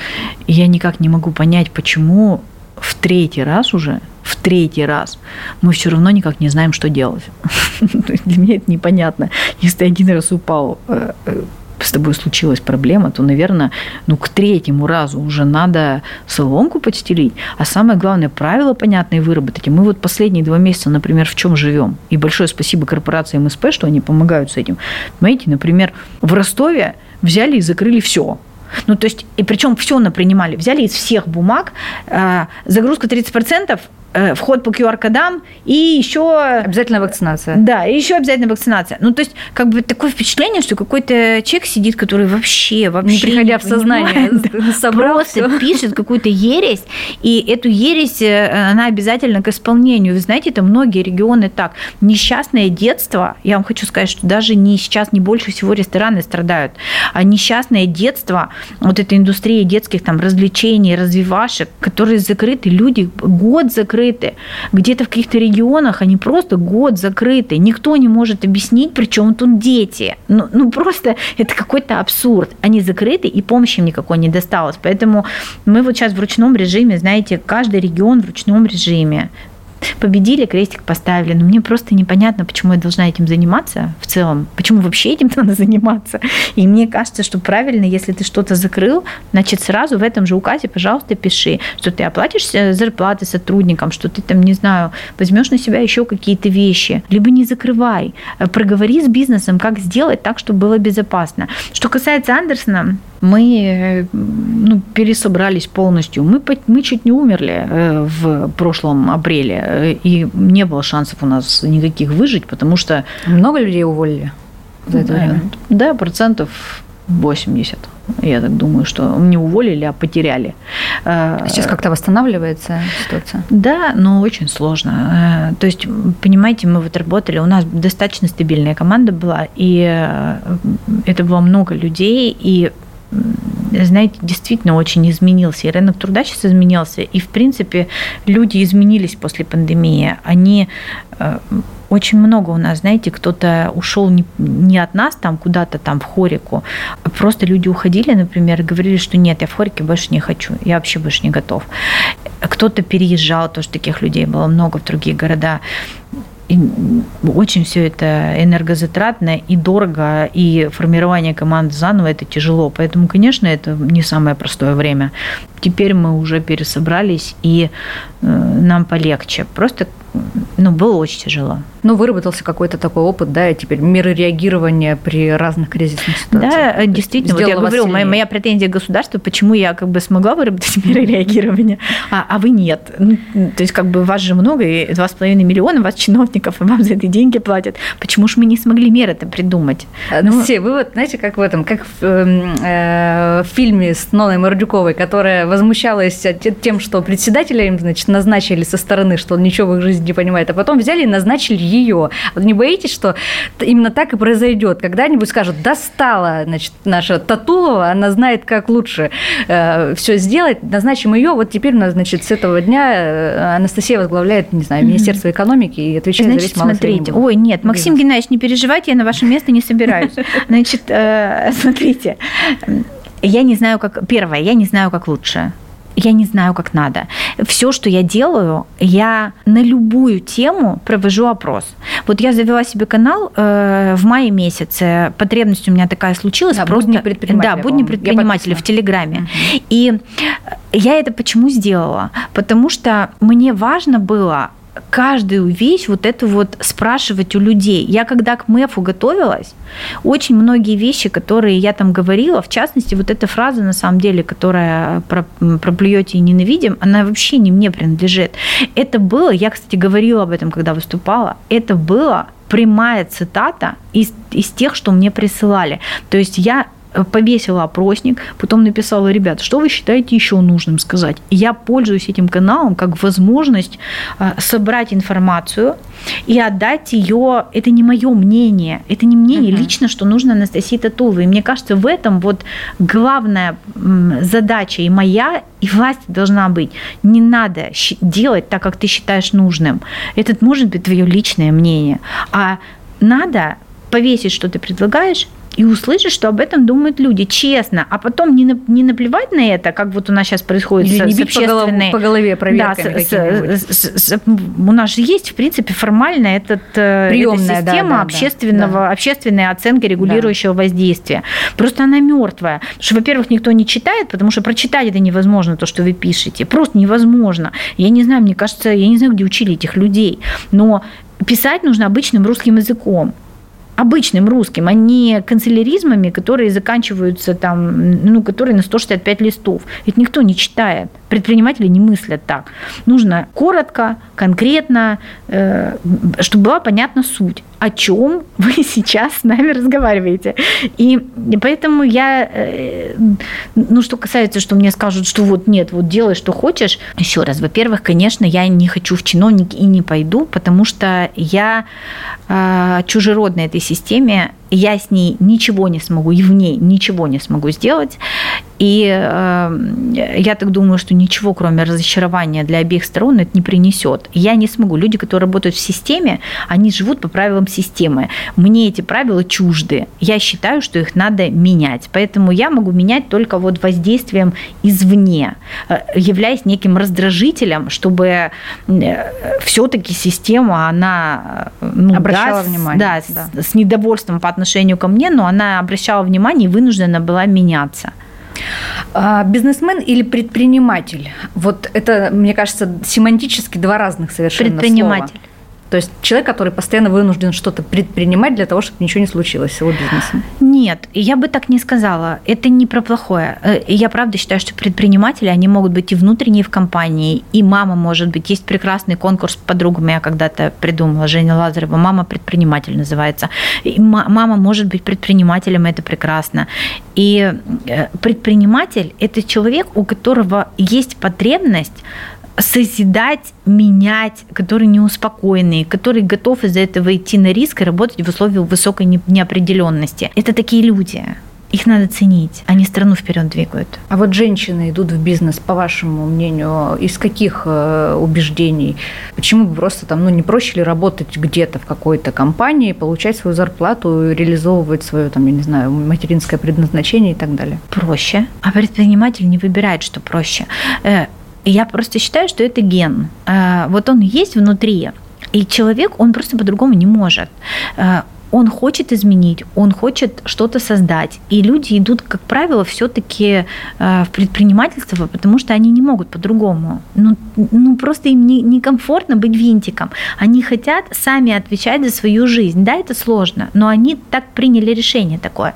я я никак не могу понять, почему в третий раз уже, в третий раз мы все равно никак не знаем, что делать. Для меня это непонятно. Если один раз упал, э, э, с тобой случилась проблема, то, наверное, ну, к третьему разу уже надо соломку подстелить. А самое главное, правила понятные выработать. И мы вот последние два месяца, например, в чем живем. И большое спасибо корпорации МСП, что они помогают с этим. Понимаете, например, в Ростове взяли и закрыли все. Ну, то есть, и причем все напринимали. Взяли из всех бумаг, э, загрузка 30%, Э, вход по QR-кодам и еще... Обязательно вакцинация. Да, и еще обязательно вакцинация. Ну, то есть, как бы такое впечатление, что какой-то человек сидит, который вообще, вообще... Не приходя не в сознание, собрал Просто все. пишет какую-то ересь, и эту ересь, э, она обязательно к исполнению. Вы знаете, это многие регионы так. Несчастное детство, я вам хочу сказать, что даже не сейчас не больше всего рестораны страдают, а несчастное детство, вот эта индустрия детских там развлечений, развивашек, которые закрыты, люди год закрыты, закрыты. Где-то в каких-то регионах они просто год закрыты. Никто не может объяснить, причем тут дети. Ну, ну просто это какой-то абсурд. Они закрыты, и помощи им никакой не досталось. Поэтому мы вот сейчас в ручном режиме, знаете, каждый регион в ручном режиме победили, крестик поставили. Но мне просто непонятно, почему я должна этим заниматься в целом. Почему вообще этим надо заниматься? И мне кажется, что правильно, если ты что-то закрыл, значит, сразу в этом же указе, пожалуйста, пиши, что ты оплатишь э, зарплаты сотрудникам, что ты там, не знаю, возьмешь на себя еще какие-то вещи. Либо не закрывай. Э, проговори с бизнесом, как сделать так, чтобы было безопасно. Что касается Андерсона, мы э, ну, пересобрались полностью. Мы, мы чуть не умерли э, в прошлом апреле, э, и не было шансов у нас никаких выжить, потому что... Много людей уволили за это время? Да, процентов 80. Я так думаю, что не уволили, а потеряли. Сейчас как-то восстанавливается ситуация? Да, но очень сложно. То есть, понимаете, мы вот работали, у нас достаточно стабильная команда была, и это было много людей, и знаете, действительно очень изменился. И рынок труда сейчас изменился. И, в принципе, люди изменились после пандемии. Они э, очень много у нас, знаете, кто-то ушел не, от нас там куда-то там в хорику, просто люди уходили, например, и говорили, что нет, я в хорике больше не хочу, я вообще больше не готов. Кто-то переезжал, тоже таких людей было много в другие города очень все это энергозатратно и дорого, и формирование команды заново это тяжело. Поэтому, конечно, это не самое простое время. Теперь мы уже пересобрались, и э, нам полегче. Просто ну, было очень тяжело. Ну, выработался какой-то такой опыт, да, и теперь меры реагирования при разных кризисных ситуациях. Да, действительно. Вот я говорю, моя, моя претензия государству, почему я как бы смогла выработать меры реагирования, а, а вы нет. Ну, то есть как бы вас же много, и 2,5 миллиона вас чиновников, и вам за это деньги платят. Почему же мы не смогли меры это придумать? Ну, все, вы вот, знаете, как в этом, как в, эм, э, в фильме с Ноной Мордюковой, которая возмущалась тем, что председателя им, значит, назначили со стороны, что он ничего в их жизни не понимает, а потом взяли и назначили ее. Вот не боитесь, что именно так и произойдет? Когда-нибудь скажут, достала, значит, наша Татулова, она знает, как лучше э, все сделать, назначим ее, вот теперь у нас, значит, с этого дня э, Анастасия возглавляет, не знаю, Министерство экономики и отвечает Значит, за весь смотрите, ой, нет, Максим Геннадьевич, не переживайте, я на ваше место не собираюсь. Значит, э, смотрите, я не знаю, как... Первое, я не знаю, как лучше я не знаю, как надо. Все, что я делаю, я на любую тему провожу опрос. Вот я завела себе канал э, в мае месяце. Потребность у меня такая случилась. Да, просто, будни предпринимателя. Да, будни предпринимателя в Телеграме. Угу. И я это почему сделала? Потому что мне важно было каждую вещь вот эту вот спрашивать у людей. Я когда к МЭФу готовилась, очень многие вещи, которые я там говорила, в частности, вот эта фраза, на самом деле, которая про, про плюете и ненавидим, она вообще не мне принадлежит. Это было, я, кстати, говорила об этом, когда выступала, это было прямая цитата из, из тех, что мне присылали. То есть я повесила опросник, потом написала, ребят, что вы считаете еще нужным сказать? И я пользуюсь этим каналом как возможность а, собрать информацию и отдать ее, это не мое мнение, это не мнение uh-huh. лично, что нужно Анастасии Татуловой. И мне кажется, в этом вот главная задача и моя, и власть должна быть. Не надо делать так, как ты считаешь нужным. Это может быть твое личное мнение. А надо повесить, что ты предлагаешь, и услышишь, что об этом думают люди, честно, а потом не, не наплевать на это, как вот у нас сейчас происходит Или с, не с бить по, по голове проверками да, с, с, с, У нас же есть, в принципе, формально этот, э, Приемная, эта система да, да, общественного, да. общественной оценки регулирующего да. воздействия. Просто она мертвая. Потому что, во-первых, никто не читает, потому что прочитать это невозможно, то, что вы пишете. Просто невозможно. Я не знаю, мне кажется, я не знаю, где учили этих людей, но писать нужно обычным русским языком обычным русским, а не канцеляризмами, которые заканчиваются там, ну, которые на 165 листов. Это никто не читает. Предприниматели не мыслят так. Нужно коротко, конкретно, э, чтобы была понятна суть о чем вы сейчас с нами разговариваете. И поэтому я, э, ну, что касается, что мне скажут, что вот нет, вот делай, что хочешь. Еще раз, во-первых, конечно, я не хочу в чиновники и не пойду, потому что я э, этой системе я с ней ничего не смогу, и в ней ничего не смогу сделать. И э, я так думаю, что ничего, кроме разочарования для обеих сторон, это не принесет. Я не смогу. Люди, которые работают в системе, они живут по правилам системы. Мне эти правила чужды. Я считаю, что их надо менять. Поэтому я могу менять только вот воздействием извне, э, являясь неким раздражителем, чтобы э, все-таки система, она э, ну, обращала да, внимание. Да, да. С, с недовольством по отношению отношению ко мне, но она обращала внимание и вынуждена была меняться. А, бизнесмен или предприниматель? Вот это, мне кажется, семантически два разных совершенно Предприниматель. Слова. То есть человек, который постоянно вынужден что-то предпринимать для того, чтобы ничего не случилось с его бизнесом. Нет, я бы так не сказала. Это не про плохое. Э, я правда считаю, что предприниматели, они могут быть и внутренние в компании, и мама может быть. Есть прекрасный конкурс подругами, я когда-то придумала, Женя Лазарева, «Мама предприниматель» называется. И мама может быть предпринимателем, это прекрасно. И э, предприниматель – это человек, у которого есть потребность созидать, менять, который неуспокоенный, который готов из-за этого идти на риск и работать в условиях высокой неопределенности. Это такие люди. Их надо ценить. Они страну вперед двигают. А вот женщины идут в бизнес, по вашему мнению, из каких э, убеждений? Почему бы просто там, ну, не проще ли работать где-то в какой-то компании, получать свою зарплату, реализовывать свое, там, я не знаю, материнское предназначение и так далее? Проще. А предприниматель не выбирает, что проще э, я просто считаю, что это ген. А, вот он есть внутри, и человек, он просто по-другому не может а, он хочет изменить, он хочет что-то создать. И люди идут, как правило, все-таки а, в предпринимательство, потому что они не могут по-другому. Ну, ну просто им не, некомфортно быть винтиком. Они хотят сами отвечать за свою жизнь. Да, это сложно, но они так приняли решение такое.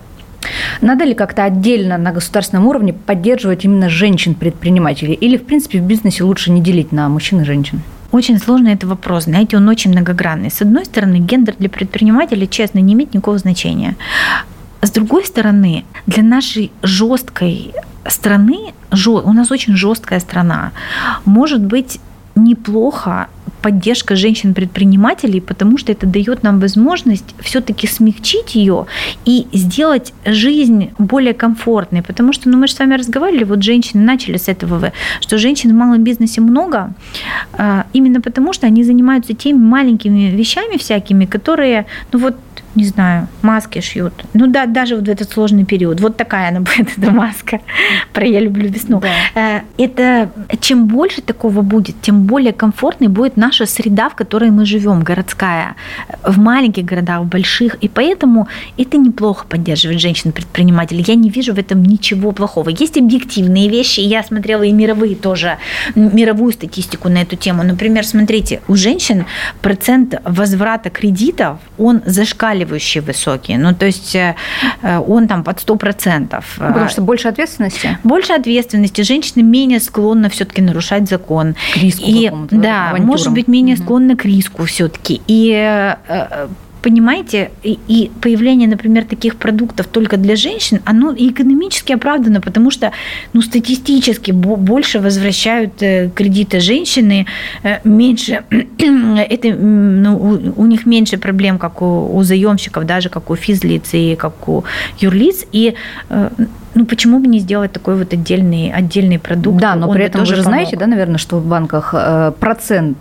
Надо ли как-то отдельно на государственном уровне поддерживать именно женщин-предпринимателей? Или, в принципе, в бизнесе лучше не делить на мужчин и женщин? Очень сложный это вопрос, знаете, он очень многогранный. С одной стороны, гендер для предпринимателей, честно, не имеет никакого значения. С другой стороны, для нашей жесткой страны у нас очень жесткая страна. Может быть, неплохо поддержка женщин-предпринимателей, потому что это дает нам возможность все-таки смягчить ее и сделать жизнь более комфортной. Потому что, ну, мы же с вами разговаривали, вот женщины начали с этого, что женщин в малом бизнесе много, а, именно потому что они занимаются теми маленькими вещами всякими, которые, ну вот не знаю, маски шьют. Ну да, даже вот в этот сложный период. Вот такая она будет, эта маска. Про «Я люблю весну». Да. Э, это чем больше такого будет, тем более комфортной будет наша среда, в которой мы живем, городская, в маленьких городах, в больших. И поэтому это неплохо поддерживать женщин-предпринимателей. Я не вижу в этом ничего плохого. Есть объективные вещи. Я смотрела и мировые тоже, мировую статистику на эту тему. Например, смотрите, у женщин процент возврата кредитов, он зашкаливает зашкаливающие высокие. Ну, то есть э, он там под 100%. Ну, потому что больше ответственности? Больше ответственности. Женщины менее склонны все-таки нарушать закон. К риску и, Да, авантюрам. может быть, менее угу. склонны к риску все-таки. И э, понимаете, и, и появление, например, таких продуктов только для женщин, оно экономически оправдано, потому что ну, статистически больше возвращают э, кредиты женщины, э, меньше, это, ну, у, у них меньше проблем, как у, у заемщиков, даже как у физлиц и как у юрлиц, и э, ну почему бы не сделать такой вот отдельный, отдельный продукт? Да, но Он при этом вы же помог. знаете, да, наверное, что в банках процент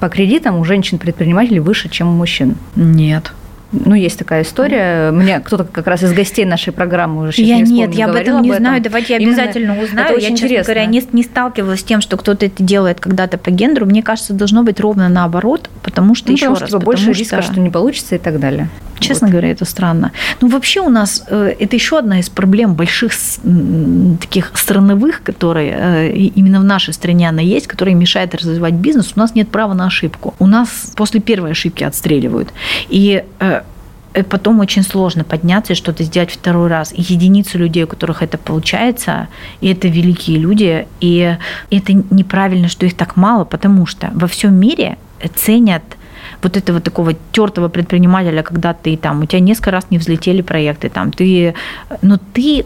по кредитам у женщин-предпринимателей выше, чем у мужчин? Нет. Ну, есть такая история. Мне кто-то как раз из гостей нашей программы уже сейчас Я не нет, я об этом не об этом. знаю. Давайте я обязательно Именно узнаю. Это очень я, честно интересно. говоря, не, не сталкивалась с тем, что кто-то это делает когда-то по гендеру. Мне кажется, должно быть ровно наоборот, потому что ну, еще потому раз, что больше что... риска, что не получится и так далее. Честно вот. говоря, это странно. Ну, вообще у нас э, это еще одна из проблем больших таких страновых, которые э, именно в нашей стране она есть, которые мешают развивать бизнес. У нас нет права на ошибку. У нас после первой ошибки отстреливают. И э, потом очень сложно подняться и что-то сделать второй раз. И единицы людей, у которых это получается, и это великие люди, и это неправильно, что их так мало, потому что во всем мире ценят вот этого такого тертого предпринимателя, когда ты там, у тебя несколько раз не взлетели проекты, там, ты, но ты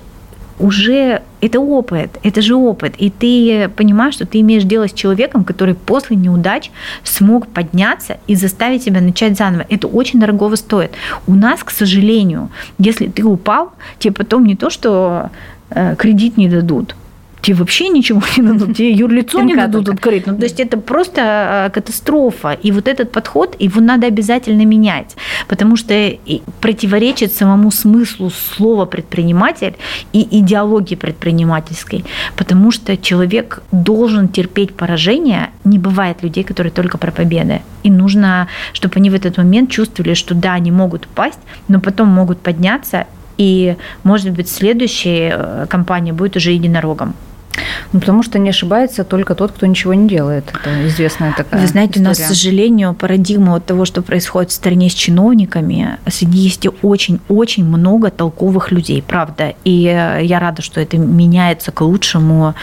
уже это опыт, это же опыт. И ты понимаешь, что ты имеешь дело с человеком, который после неудач смог подняться и заставить себя начать заново. Это очень дорогого стоит. У нас, к сожалению, если ты упал, тебе потом не то, что э, кредит не дадут, тебе вообще ничего не дадут, тебе юрлицо не дадут открыть. Ну, то есть это просто а, катастрофа. И вот этот подход, его надо обязательно менять, потому что противоречит самому смыслу слова предприниматель и идеологии предпринимательской, потому что человек должен терпеть поражение. Не бывает людей, которые только про победы. И нужно, чтобы они в этот момент чувствовали, что да, они могут упасть, но потом могут подняться и, может быть, следующая э, компания будет уже единорогом. Ну, потому что не ошибается только тот, кто ничего не делает. Это известная такая Вы знаете, история. у нас, к сожалению, парадигма от того, что происходит в стране с чиновниками, есть очень-очень много толковых людей, правда. И э, я рада, что это меняется к лучшему.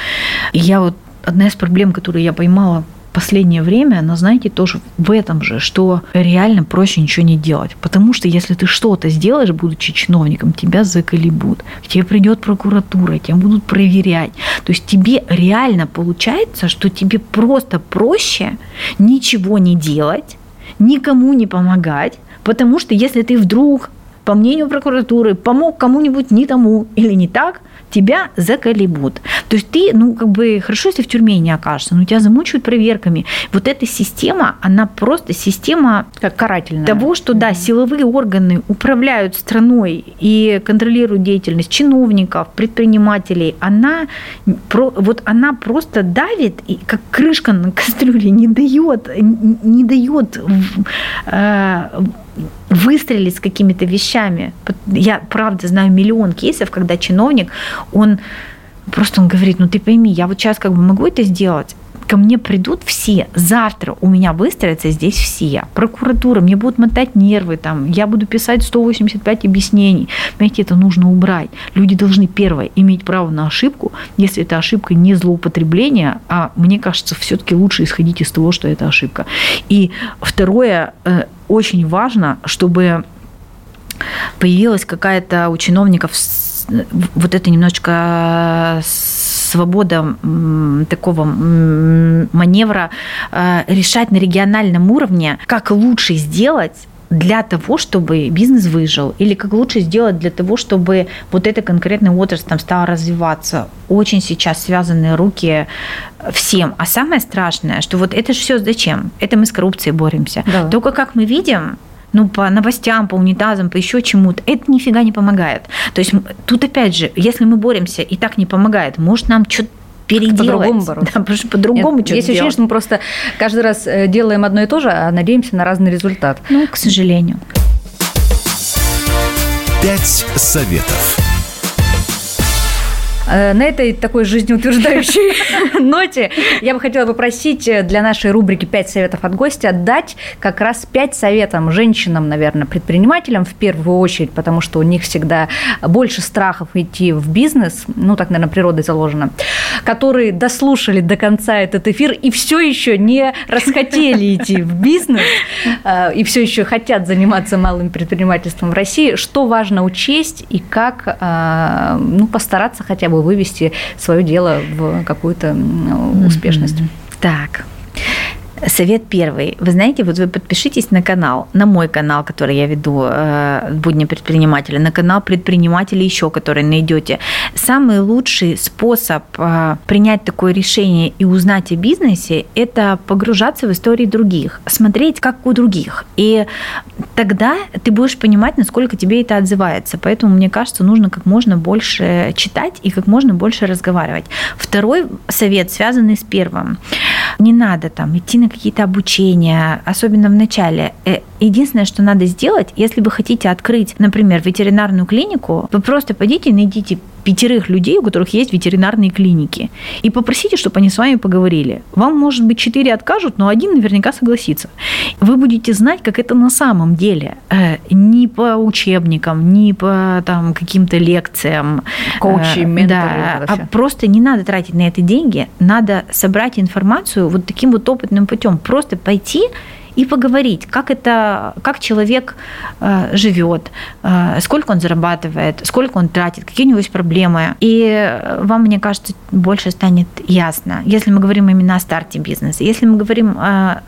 И я вот одна из проблем, которую я поймала последнее время, она, знаете, тоже в этом же, что реально проще ничего не делать. Потому что если ты что-то сделаешь, будучи чиновником, тебя заколебут. К тебе придет прокуратура, тебя будут проверять. То есть тебе реально получается, что тебе просто проще ничего не делать, никому не помогать, потому что если ты вдруг по мнению прокуратуры, помог кому-нибудь не тому или не так, тебя заколебут. То есть ты, ну, как бы, хорошо, если в тюрьме не окажешься, но тебя замучают проверками. Вот эта система, она просто система как карательная. того, что, да, силовые органы управляют страной и контролируют деятельность чиновников, предпринимателей. Она, вот она просто давит, и как крышка на кастрюле, не дает, не дает э, выстрелить с какими-то вещами. Я, правда, знаю миллион кейсов, когда чиновник, он просто он говорит, ну ты пойми, я вот сейчас как бы могу это сделать, ко мне придут все, завтра у меня выстроятся здесь все, прокуратура, мне будут мотать нервы, там, я буду писать 185 объяснений. Понимаете, это нужно убрать. Люди должны, первое, иметь право на ошибку, если это ошибка не злоупотребление, а мне кажется, все-таки лучше исходить из того, что это ошибка. И второе, э, очень важно, чтобы появилась какая-то у чиновников вот это немножечко свобода такого маневра э, решать на региональном уровне, как лучше сделать для того, чтобы бизнес выжил, или как лучше сделать для того, чтобы вот эта конкретная отрасль там стала развиваться. Очень сейчас связаны руки всем. А самое страшное, что вот это же все зачем? Это мы с коррупцией боремся. Да. Только как мы видим, ну, по новостям, по унитазам, по еще чему-то, это нифига не помогает. То есть тут опять же, если мы боремся и так не помогает, может нам что-то переделать. По-другому бороться. Да, потому что по-другому что-то Есть ощущение, что мы просто каждый раз э, делаем одно и то же, а надеемся на разный результат. Ну, к сожалению. Пять советов. Э, на этой такой жизнеутверждающей ноте я бы хотела попросить э, для нашей рубрики «Пять советов от гостя» дать как раз пять советов женщинам, наверное, предпринимателям в первую очередь, потому что у них всегда больше страхов идти в бизнес, ну, так, наверное, природой заложено, которые дослушали до конца этот эфир и все еще не расхотели идти в бизнес, э, и все еще хотят заниматься малым предпринимательством в России. Что важно учесть и как ну, постараться хотя бы бы вывести свое дело в какую-то успешность. Так, Совет первый. Вы знаете, вот вы подпишитесь на канал, на мой канал, который я веду, э, «Будни предпринимателя», на канал предпринимателей еще, который найдете. Самый лучший способ э, принять такое решение и узнать о бизнесе – это погружаться в истории других, смотреть, как у других. И тогда ты будешь понимать, насколько тебе это отзывается. Поэтому, мне кажется, нужно как можно больше читать и как можно больше разговаривать. Второй совет, связанный с первым. Не надо там идти на какие-то обучения, особенно в начале. Э, единственное, что надо сделать, если вы хотите открыть, например, ветеринарную клинику, вы просто пойдите и найдите пятерых людей, у которых есть ветеринарные клиники, и попросите, чтобы они с вами поговорили. Вам, может быть, четыре откажут, но один наверняка согласится. Вы будете знать, как это на самом деле. Э, не по учебникам, не по там, каким-то лекциям. Коучи, э, менторы. Да, а просто не надо тратить на это деньги, надо собрать информацию вот таким вот опытным путем. Просто пойти и поговорить, как это, как человек э, живет, э, сколько он зарабатывает, сколько он тратит, какие у него есть проблемы. И вам, мне кажется, больше станет ясно, если мы говорим именно о старте бизнеса. Если мы говорим э,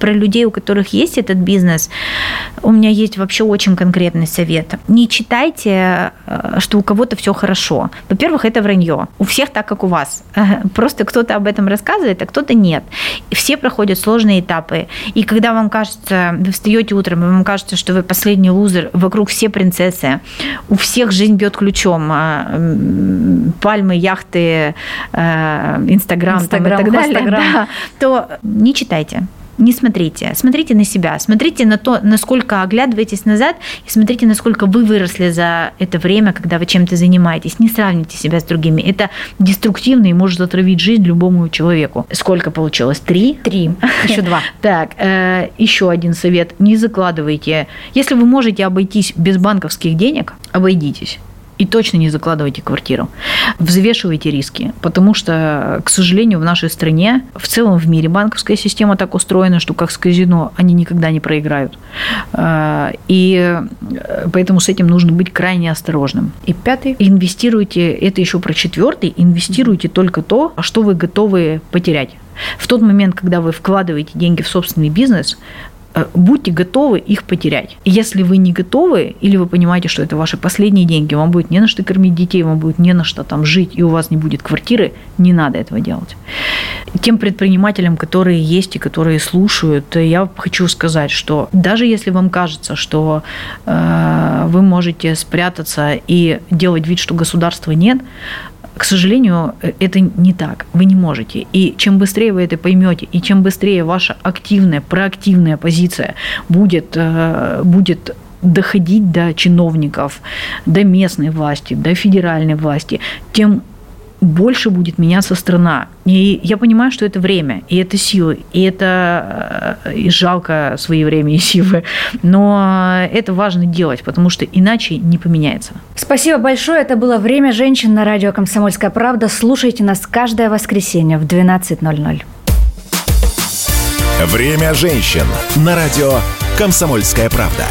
про людей, у которых есть этот бизнес, у меня есть вообще очень конкретный совет. Не читайте, что у кого-то все хорошо. Во-первых, это вранье. У всех так, как у вас. Просто кто-то об этом рассказывает, а кто-то нет. Все проходят сложные этапы. И когда вам кажется, вы встаете утром, и вам кажется, что вы последний лузер, вокруг все принцессы, у всех жизнь бьет ключом, а, пальмы, яхты, э, Инстаграм, и так далее, да, то не читайте не смотрите. Смотрите на себя, смотрите на то, насколько оглядываетесь назад, и смотрите, насколько вы выросли за это время, когда вы чем-то занимаетесь. Не сравните себя с другими. Это деструктивно и может отравить жизнь любому человеку. Сколько получилось? Три? Три. Еще два. Так, э, еще один совет. Не закладывайте. Если вы можете обойтись без банковских денег, обойдитесь и точно не закладывайте квартиру. Взвешивайте риски, потому что, к сожалению, в нашей стране, в целом в мире банковская система так устроена, что как с казино они никогда не проиграют. А, и э, поэтому с этим нужно быть крайне осторожным. И пятый. Инвестируйте, это еще про четвертый, инвестируйте только то, что вы готовы потерять. В тот момент, когда вы вкладываете деньги в собственный бизнес, будьте готовы их потерять. Если вы не готовы, или вы понимаете, что это ваши последние деньги, вам будет не на что кормить детей, вам будет не на что там жить, и у вас не будет квартиры, не надо этого делать. Тем предпринимателям, которые есть и которые слушают, я хочу сказать, что даже если вам кажется, что э, вы можете спрятаться и делать вид, что государства нет, к сожалению, это не так. Вы не можете. И чем быстрее вы это поймете, и чем быстрее ваша активная, проактивная позиция будет, э, будет доходить до чиновников, до местной власти, до федеральной власти, тем больше будет меняться страна. И я понимаю, что это время, и это силы, и это э, и жалко свои время и силы, но это важно делать, потому что иначе не поменяется. Спасибо большое. Это было «Время женщин» на радио «Комсомольская правда». Слушайте нас каждое воскресенье в 12.00. «Время женщин» на радио «Комсомольская правда».